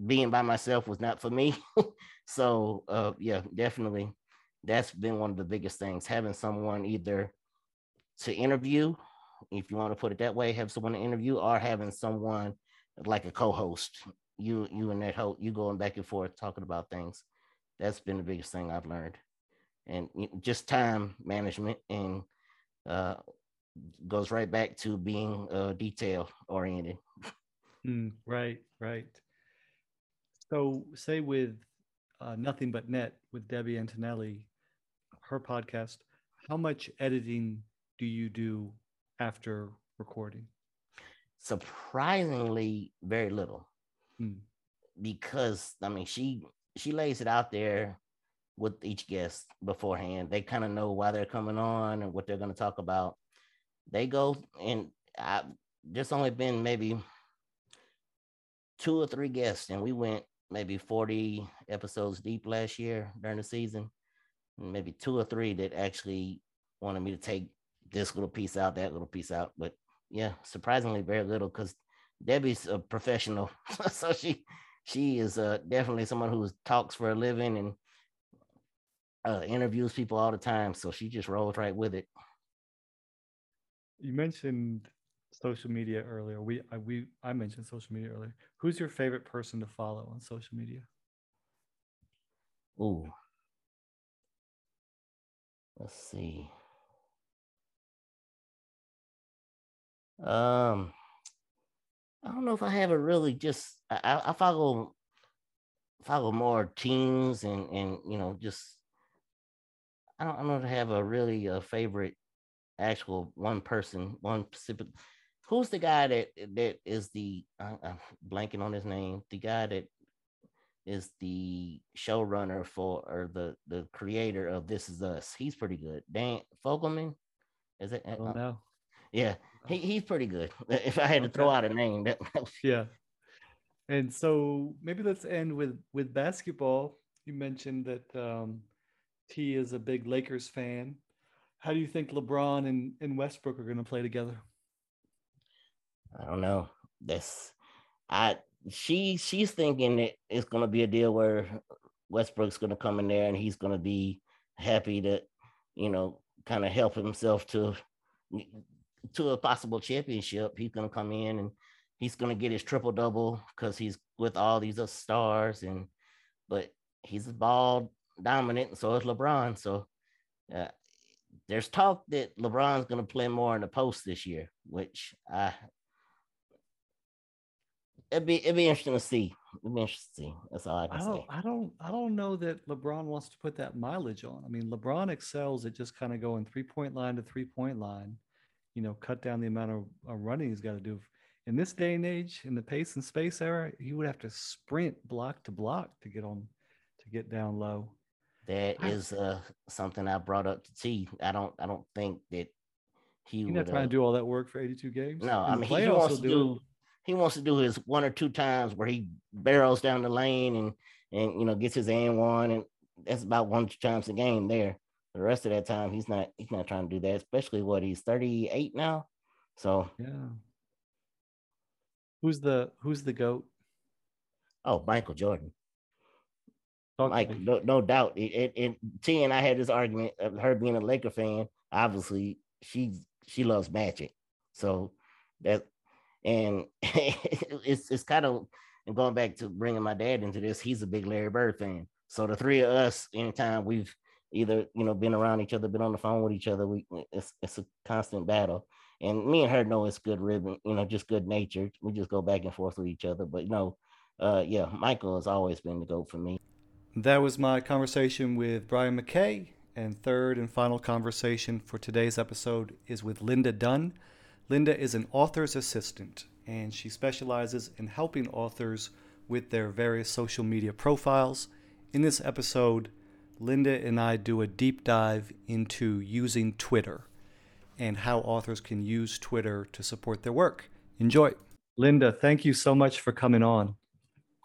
Speaker 1: being by myself was not for me. so uh, yeah, definitely, that's been one of the biggest things. Having someone either to interview, if you want to put it that way, have someone to interview, or having someone like a co-host. You you and that host, you going back and forth talking about things. That's been the biggest thing I've learned, and just time management and uh, goes right back to being uh, detail oriented.
Speaker 2: Mm, right, right. So, say with uh, Nothing But Net with Debbie Antonelli, her podcast, how much editing do you do after recording?
Speaker 1: Surprisingly, very little. Hmm. Because I mean, she she lays it out there with each guest beforehand. They kind of know why they're coming on and what they're going to talk about. They go and I've just only been maybe two or three guests, and we went maybe 40 episodes deep last year during the season. Maybe two or three that actually wanted me to take this little piece out, that little piece out. But yeah, surprisingly very little because Debbie's a professional. so she she is uh, definitely someone who talks for a living and uh, interviews people all the time. So she just rolls right with it.
Speaker 2: You mentioned social media earlier. We I, we I mentioned social media earlier. Who's your favorite person to follow on social media?
Speaker 1: Ooh. Let's see. Um, I don't know if I have a really just I, I follow follow more teams and and you know just I don't I don't have a really a favorite actual one person one specific who's the guy that that is the I'm blanking on his name. The guy that is the showrunner for or the the creator of This Is Us. He's pretty good. Dan Fogelman, is it?
Speaker 2: Oh no.
Speaker 1: Yeah, he, he's pretty good. If I had to throw out a name, that
Speaker 2: yeah. And so maybe let's end with with basketball. You mentioned that um, T is a big Lakers fan. How do you think LeBron and, and Westbrook are going to play together?
Speaker 1: I don't know. That's I she she's thinking that it's gonna be a deal where Westbrook's gonna come in there and he's gonna be happy to, you know, kind of help himself to to a possible championship. He's gonna come in and he's gonna get his triple double because he's with all these other stars and but he's ball dominant, so is LeBron. So uh, there's talk that LeBron's gonna play more in the post this year, which I it'd be it'd be interesting to see. It'd be interesting to see. That's all I can
Speaker 2: I
Speaker 1: say.
Speaker 2: I don't I don't know that LeBron wants to put that mileage on. I mean, LeBron excels at just kind of going three point line to three point line. You know, cut down the amount of, of running he's got to do. In this day and age, in the pace and space era, he would have to sprint block to block to get on to get down low.
Speaker 1: That I, is uh, something I brought up to T. I don't I don't think that he
Speaker 2: You're
Speaker 1: would,
Speaker 2: not trying uh, to do all that work for 82 games.
Speaker 1: No, I mean he wants to do he wants to do his one or two times where he barrels down the lane and and you know gets his and one and that's about one or two times a game there. the rest of that time, he's not he's not trying to do that. Especially what he's 38 now. So
Speaker 2: yeah. Who's the who's the goat?
Speaker 1: Oh, Michael Jordan.
Speaker 2: Talk
Speaker 1: Mike, no, no doubt. And, and T and I had this argument of her being a Laker fan. Obviously, she she loves Magic, so that and it's it's kind of and going back to bringing my dad into this. He's a big Larry Bird fan, so the three of us, anytime we've either you know been around each other, been on the phone with each other, we it's it's a constant battle. And me and her know it's good ribbon, you know, just good natured. We just go back and forth with each other. But you know, uh, yeah, Michael has always been the goat for me.
Speaker 2: That was my conversation with Brian McKay. And third and final conversation for today's episode is with Linda Dunn. Linda is an author's assistant, and she specializes in helping authors with their various social media profiles. In this episode, Linda and I do a deep dive into using Twitter and how authors can use Twitter to support their work. Enjoy. Linda, thank you so much for coming on.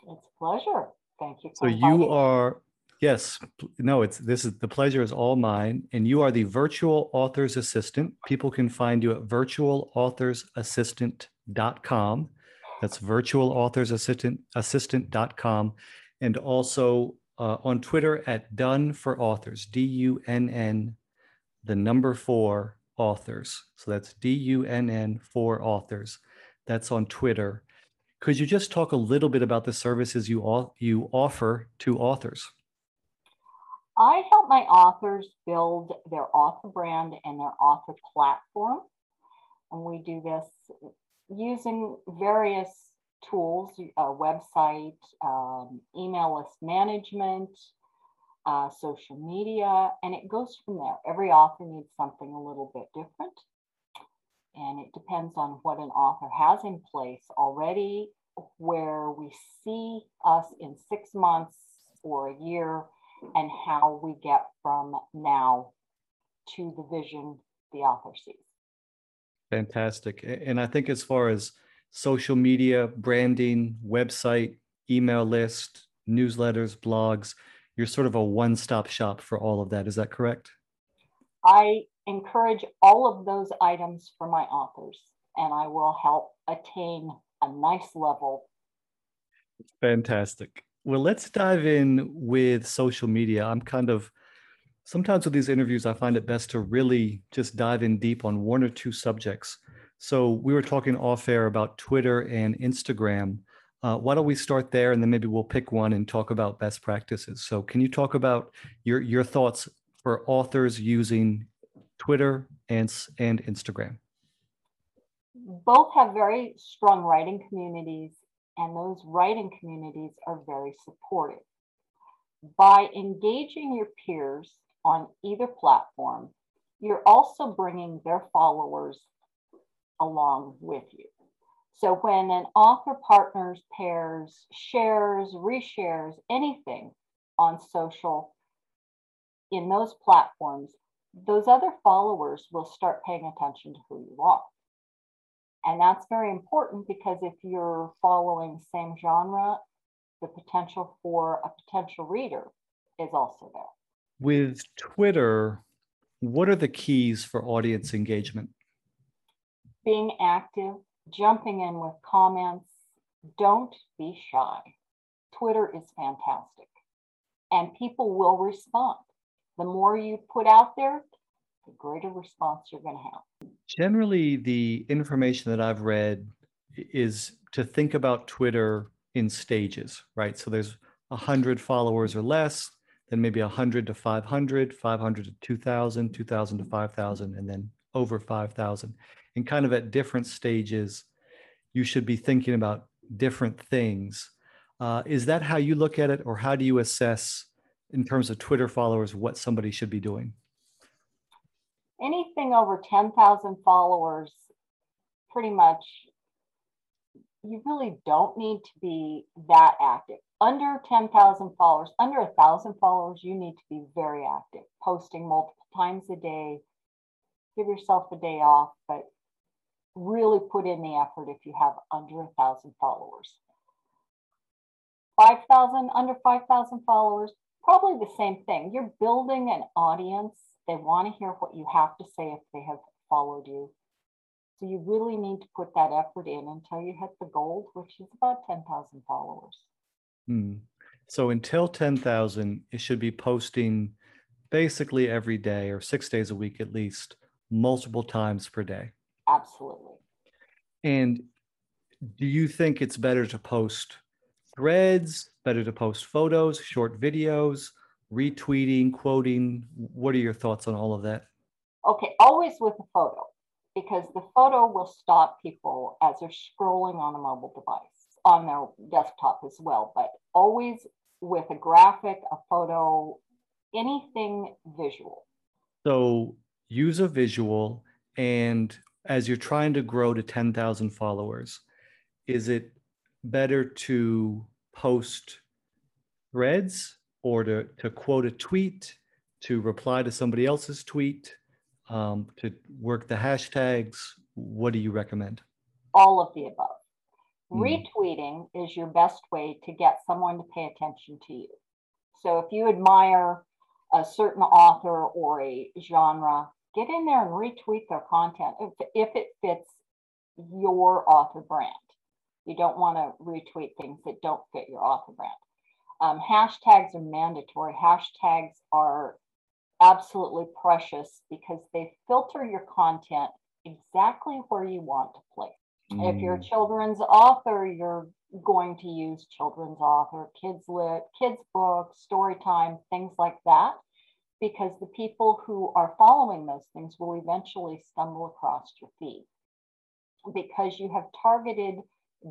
Speaker 4: It's a pleasure. Thank you.
Speaker 2: So you are yes, no, it's this is the pleasure is all mine and you are the virtual authors assistant. People can find you at virtualauthorsassistant.com. That's virtualauthorsassistant assistant.com and also uh, on Twitter at Dunn for Authors, D U N N, the number four authors. So that's D U N N for authors. That's on Twitter. Could you just talk a little bit about the services you you offer to authors?
Speaker 4: I help my authors build their author brand and their author platform. And we do this using various tools, a website, um, email list management, uh, social media, and it goes from there. Every author needs something a little bit different. And it depends on what an author has in place already, where we see us in six months or a year, and how we get from now to the vision the author sees.
Speaker 2: Fantastic. And I think as far as social media, branding, website, email list, newsletters, blogs, you're sort of a one stop shop for all of that. Is that correct?
Speaker 4: I encourage all of those items for my authors, and I will help attain a nice level.
Speaker 2: Fantastic. Well, let's dive in with social media. I'm kind of sometimes with these interviews, I find it best to really just dive in deep on one or two subjects. So we were talking off air about Twitter and Instagram. Uh, why don't we start there, and then maybe we'll pick one and talk about best practices. So, can you talk about your your thoughts for authors using Twitter and and Instagram?
Speaker 4: Both have very strong writing communities, and those writing communities are very supportive. By engaging your peers on either platform, you're also bringing their followers along with you. So when an author partners, pairs, shares, reshares anything on social in those platforms, those other followers will start paying attention to who you are. And that's very important because if you're following same genre, the potential for a potential reader is also there.
Speaker 2: With Twitter, what are the keys for audience engagement?
Speaker 4: Being active, jumping in with comments. Don't be shy. Twitter is fantastic and people will respond. The more you put out there, the greater response you're going to have.
Speaker 2: Generally, the information that I've read is to think about Twitter in stages, right? So there's 100 followers or less, then maybe 100 to 500, 500 to 2,000, 2,000 to 5,000, and then over 5,000 and kind of at different stages, you should be thinking about different things. Uh, is that how you look at it, or how do you assess, in terms of Twitter followers, what somebody should be doing?
Speaker 4: Anything over 10,000 followers, pretty much, you really don't need to be that active. Under 10,000 followers, under a 1,000 followers, you need to be very active, posting multiple times a day. Give yourself a day off, but really put in the effort if you have under a thousand followers. 5,000, under 5,000 followers, probably the same thing. You're building an audience They want to hear what you have to say if they have followed you. So you really need to put that effort in until you hit the gold, which is about 10,000 followers.
Speaker 2: Hmm. So until 10,000, it should be posting basically every day or six days a week at least, multiple times per day.
Speaker 4: Absolutely.
Speaker 2: And do you think it's better to post threads, better to post photos, short videos, retweeting, quoting? What are your thoughts on all of that?
Speaker 4: Okay, always with a photo because the photo will stop people as they're scrolling on a mobile device on their desktop as well, but always with a graphic, a photo, anything visual.
Speaker 2: So use a visual and as you're trying to grow to 10,000 followers, is it better to post threads or to, to quote a tweet, to reply to somebody else's tweet, um, to work the hashtags? What do you recommend?
Speaker 4: All of the above.
Speaker 2: Mm.
Speaker 4: Retweeting is your best way to get someone to pay attention to you. So if you admire a certain author or a genre, get in there and retweet their content if, if it fits your author brand. You don't want to retweet things that don't fit your author brand. Um, hashtags are mandatory. Hashtags are absolutely precious because they filter your content exactly where you want to place. Mm. If you're a mm. children's author, you're going to use children's author, kids lit, kids book, story time, things like that, because the people who are following those things will eventually stumble across your feed because you have targeted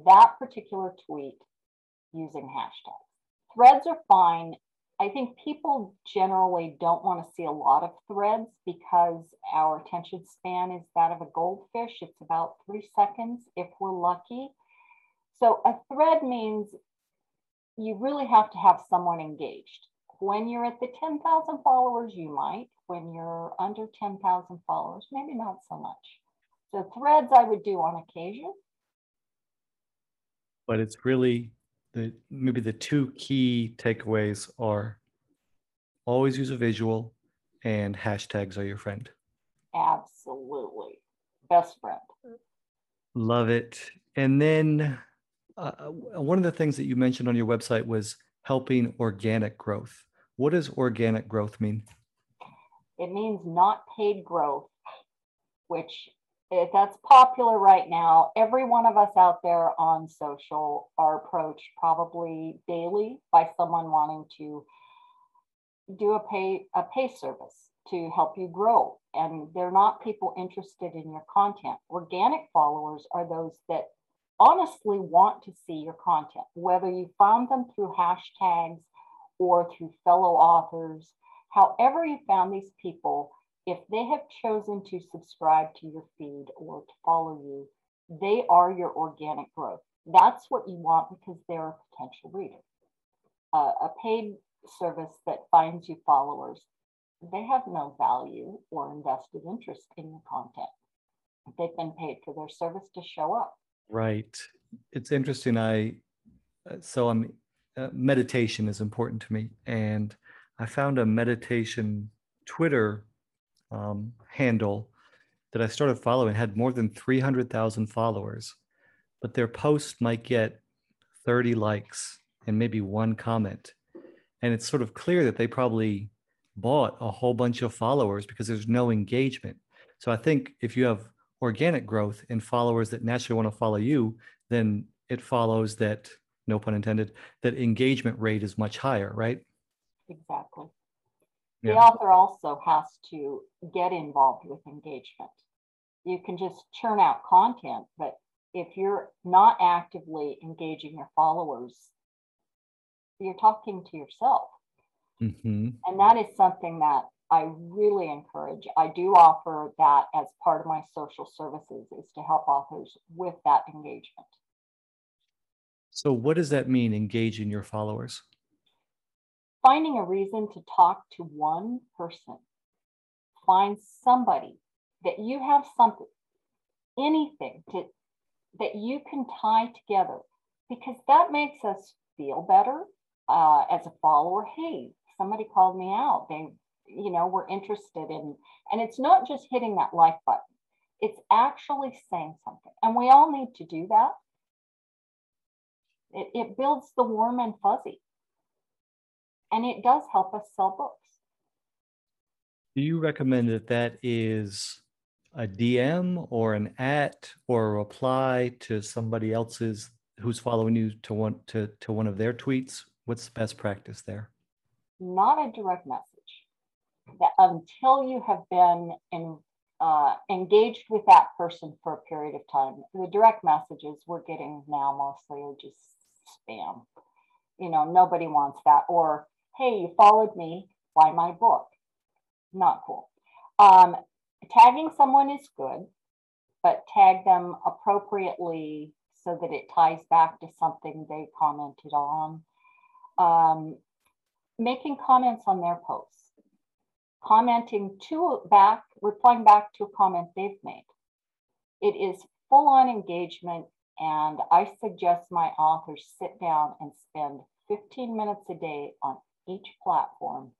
Speaker 4: that particular tweet using hashtags. Threads are fine. I think people generally don't want to see a lot of threads because our attention span is that of a goldfish. It's about three seconds if we're lucky. So a thread means you really have to have someone engaged. When you're at the 10,000 followers, you might. When you're under 10,000 followers, maybe not so much. So threads I would do on occasion
Speaker 2: but it's really the maybe the two key takeaways are always use a visual and hashtags are your friend.
Speaker 4: Absolutely. Best friend.
Speaker 2: Love it. And then uh, uh, one of the things that you mentioned on your website was helping organic growth. What does organic growth mean?
Speaker 4: It means not paid growth, which that's popular right now. Every one of us out there on social are approached probably daily by someone wanting to do a pay a pay service to help you grow. And they're not people interested in your content. Organic followers are those that honestly want to see your content, whether you found them through hashtags or through fellow authors. However, you found these people, if they have chosen to subscribe to your feed or to follow you, they are your organic growth. That's what you want because they're a potential reader. Uh, a paid service that finds you followers, they have no value or invested interest in your content. They've been paid for their service to show up.
Speaker 2: Right. It's interesting. I uh, so I'm uh, meditation is important to me, and I found a meditation Twitter um, handle that I started following had more than 300,000 followers, but their post might get 30 likes and maybe one comment. And it's sort of clear that they probably bought a whole bunch of followers because there's no engagement. So I think if you have organic growth and followers that naturally want to follow you, then it follows that, no pun intended, that engagement rate is much higher, right?
Speaker 4: Exactly. The author also has to get involved with engagement. You can just churn out content, but if you're not actively engaging your followers, you're talking to yourself. Mm-hmm. And that is something that I really encourage. I do offer that as part of my social services is to help authors with that engagement.
Speaker 2: So what does that mean engaging your followers?
Speaker 4: Finding a reason to talk to one person. Find somebody that you have something, anything to, that you can tie together because that makes us feel better uh, as a follower. Hey, somebody called me out. They you know we're interested in and it's not just hitting that like button it's actually saying something and we all need to do that it, it builds the warm and fuzzy and it does help us sell books
Speaker 2: do you recommend that that is a dm or an at or a reply to somebody else's who's following you to one to, to one of their tweets what's the best practice there
Speaker 4: not a direct message that until you have been in, uh, engaged with that person for a period of time. The direct messages we're getting now mostly are just spam. You know, nobody wants that. Or, hey, you followed me, buy my book. Not cool. Um, tagging someone is good, but tag them appropriately so that it ties back to something they commented on. Um, making comments on their posts commenting to back, replying back to a comment they've made. It is full on engagement, and I suggest my authors sit down and spend 15 minutes a day on each platform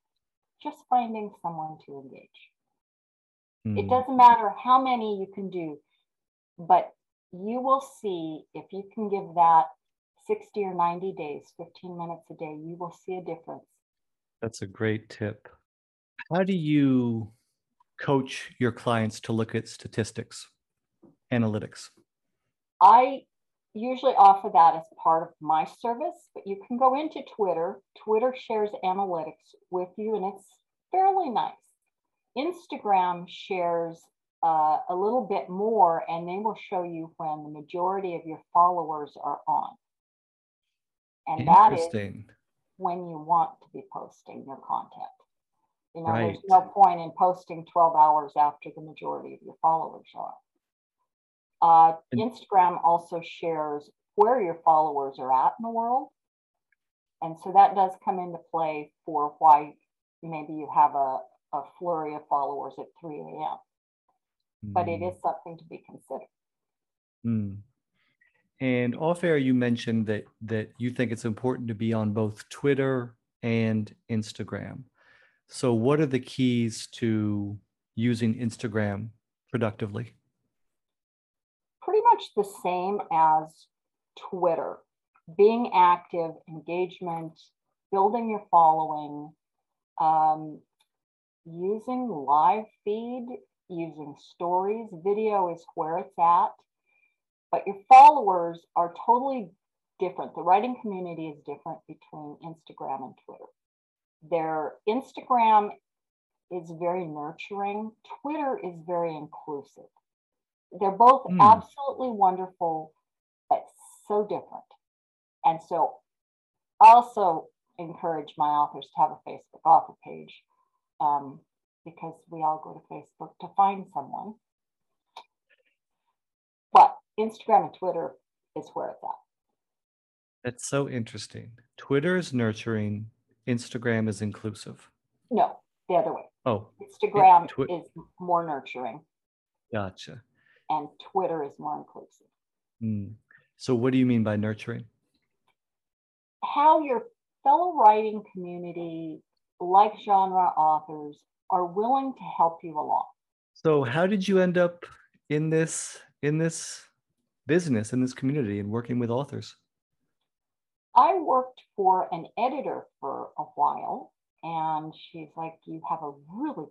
Speaker 4: just finding someone to engage. Mm. It hmm. doesn't matter how many you can do, but you will see if you can give that 60 or 90 days, 15 minutes a day, you will see a difference.
Speaker 2: That's a great tip. How do you coach your clients to look at statistics, analytics?
Speaker 4: I usually offer that as part of my service, but you can go into Twitter. Twitter shares analytics with you, and it's fairly nice. Instagram shares uh, a little bit more, and they will show you when the majority of your followers are on. And that is when you want to be posting your content. You know, right. there's no point in posting 12 hours after the majority of your followers are. Uh, Instagram also shares where your followers are at in the world. And so that does come into play for why maybe you have a, a flurry of followers at 3 a.m. Mm. But it hmm. something to be considered.
Speaker 2: Mm. And off air, you mentioned that that you think it's important to be on both Twitter and Instagram. So, what are the keys to using Instagram productively?
Speaker 4: Much the same as Twitter being active, engagement, building your following, um, using live feed, using stories. Video is where it's at. But your followers are totally different. The writing community is different between Instagram and Twitter. Their Instagram is very nurturing. Twitter is very inclusive. They're both mm. absolutely wonderful, but so different. And so also encourage my authors to have a Facebook author page um, because we all go to Facebook to find someone. But Instagram and Twitter is where it's at.
Speaker 2: That's so interesting. Twitter is nurturing, Instagram is inclusive.
Speaker 4: No, the other way.
Speaker 2: Oh,
Speaker 4: Instagram twi- is more nurturing
Speaker 2: gotcha.
Speaker 4: And Twitter is more inclusive.
Speaker 2: Mm. So, what do you mean by nurturing?
Speaker 4: How your fellow writing community, like genre authors, are willing to help you along.
Speaker 2: So, how did you end up in this in this business in this community and working with authors?
Speaker 4: I worked for an editor for a while, and she's like, You have a really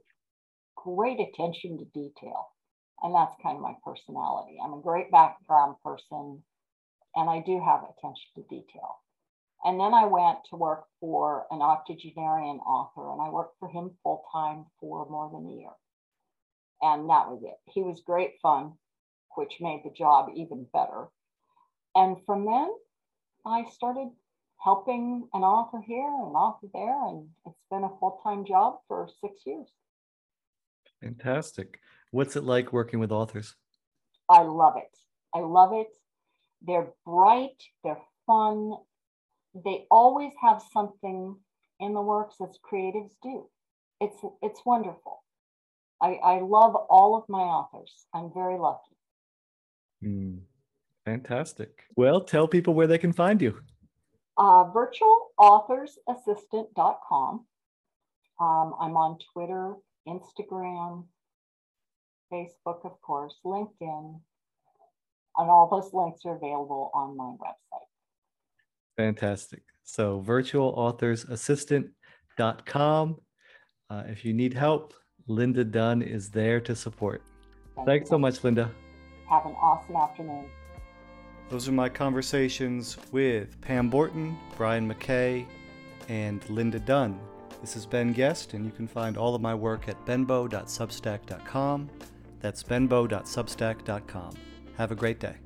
Speaker 4: great attention to detail. And that's kind of my personality. I'm a great background person, and I do have attention to detail. And then I went to work for an octogenarian author, and I worked for him full time for more than a year. And that was it. He was great fun, which made the job even better. And from then, I started helping an author here and an author there, and it's been a full time job for six years.
Speaker 2: Fantastic. What's it like working with authors?
Speaker 4: I love it. I love it. They're bright, they're fun, they always have something in the works as creatives do. It's it's wonderful. I, I love all of my authors. I'm very lucky.
Speaker 2: Mm. Fantastic. Well, tell people where they can find you.
Speaker 4: Uh, virtualauthorassistant.com. Um, I'm on Twitter, Instagram, Facebook, of course, LinkedIn, and all those links are available on my website.
Speaker 2: Fantastic. So virtualauthorsAssistant.com. Uh, if you need help, Linda Dunn is there to support.
Speaker 4: Thank
Speaker 2: Thanks
Speaker 4: you.
Speaker 2: so much, Linda.
Speaker 4: Have an awesome afternoon.
Speaker 2: Those are my conversations with Pam Borton, Brian McKay, and Linda Dunn. This is Ben Guest, and you can find all of my work at benbow.substack.com. That's benbow.substack.com. Have a great day.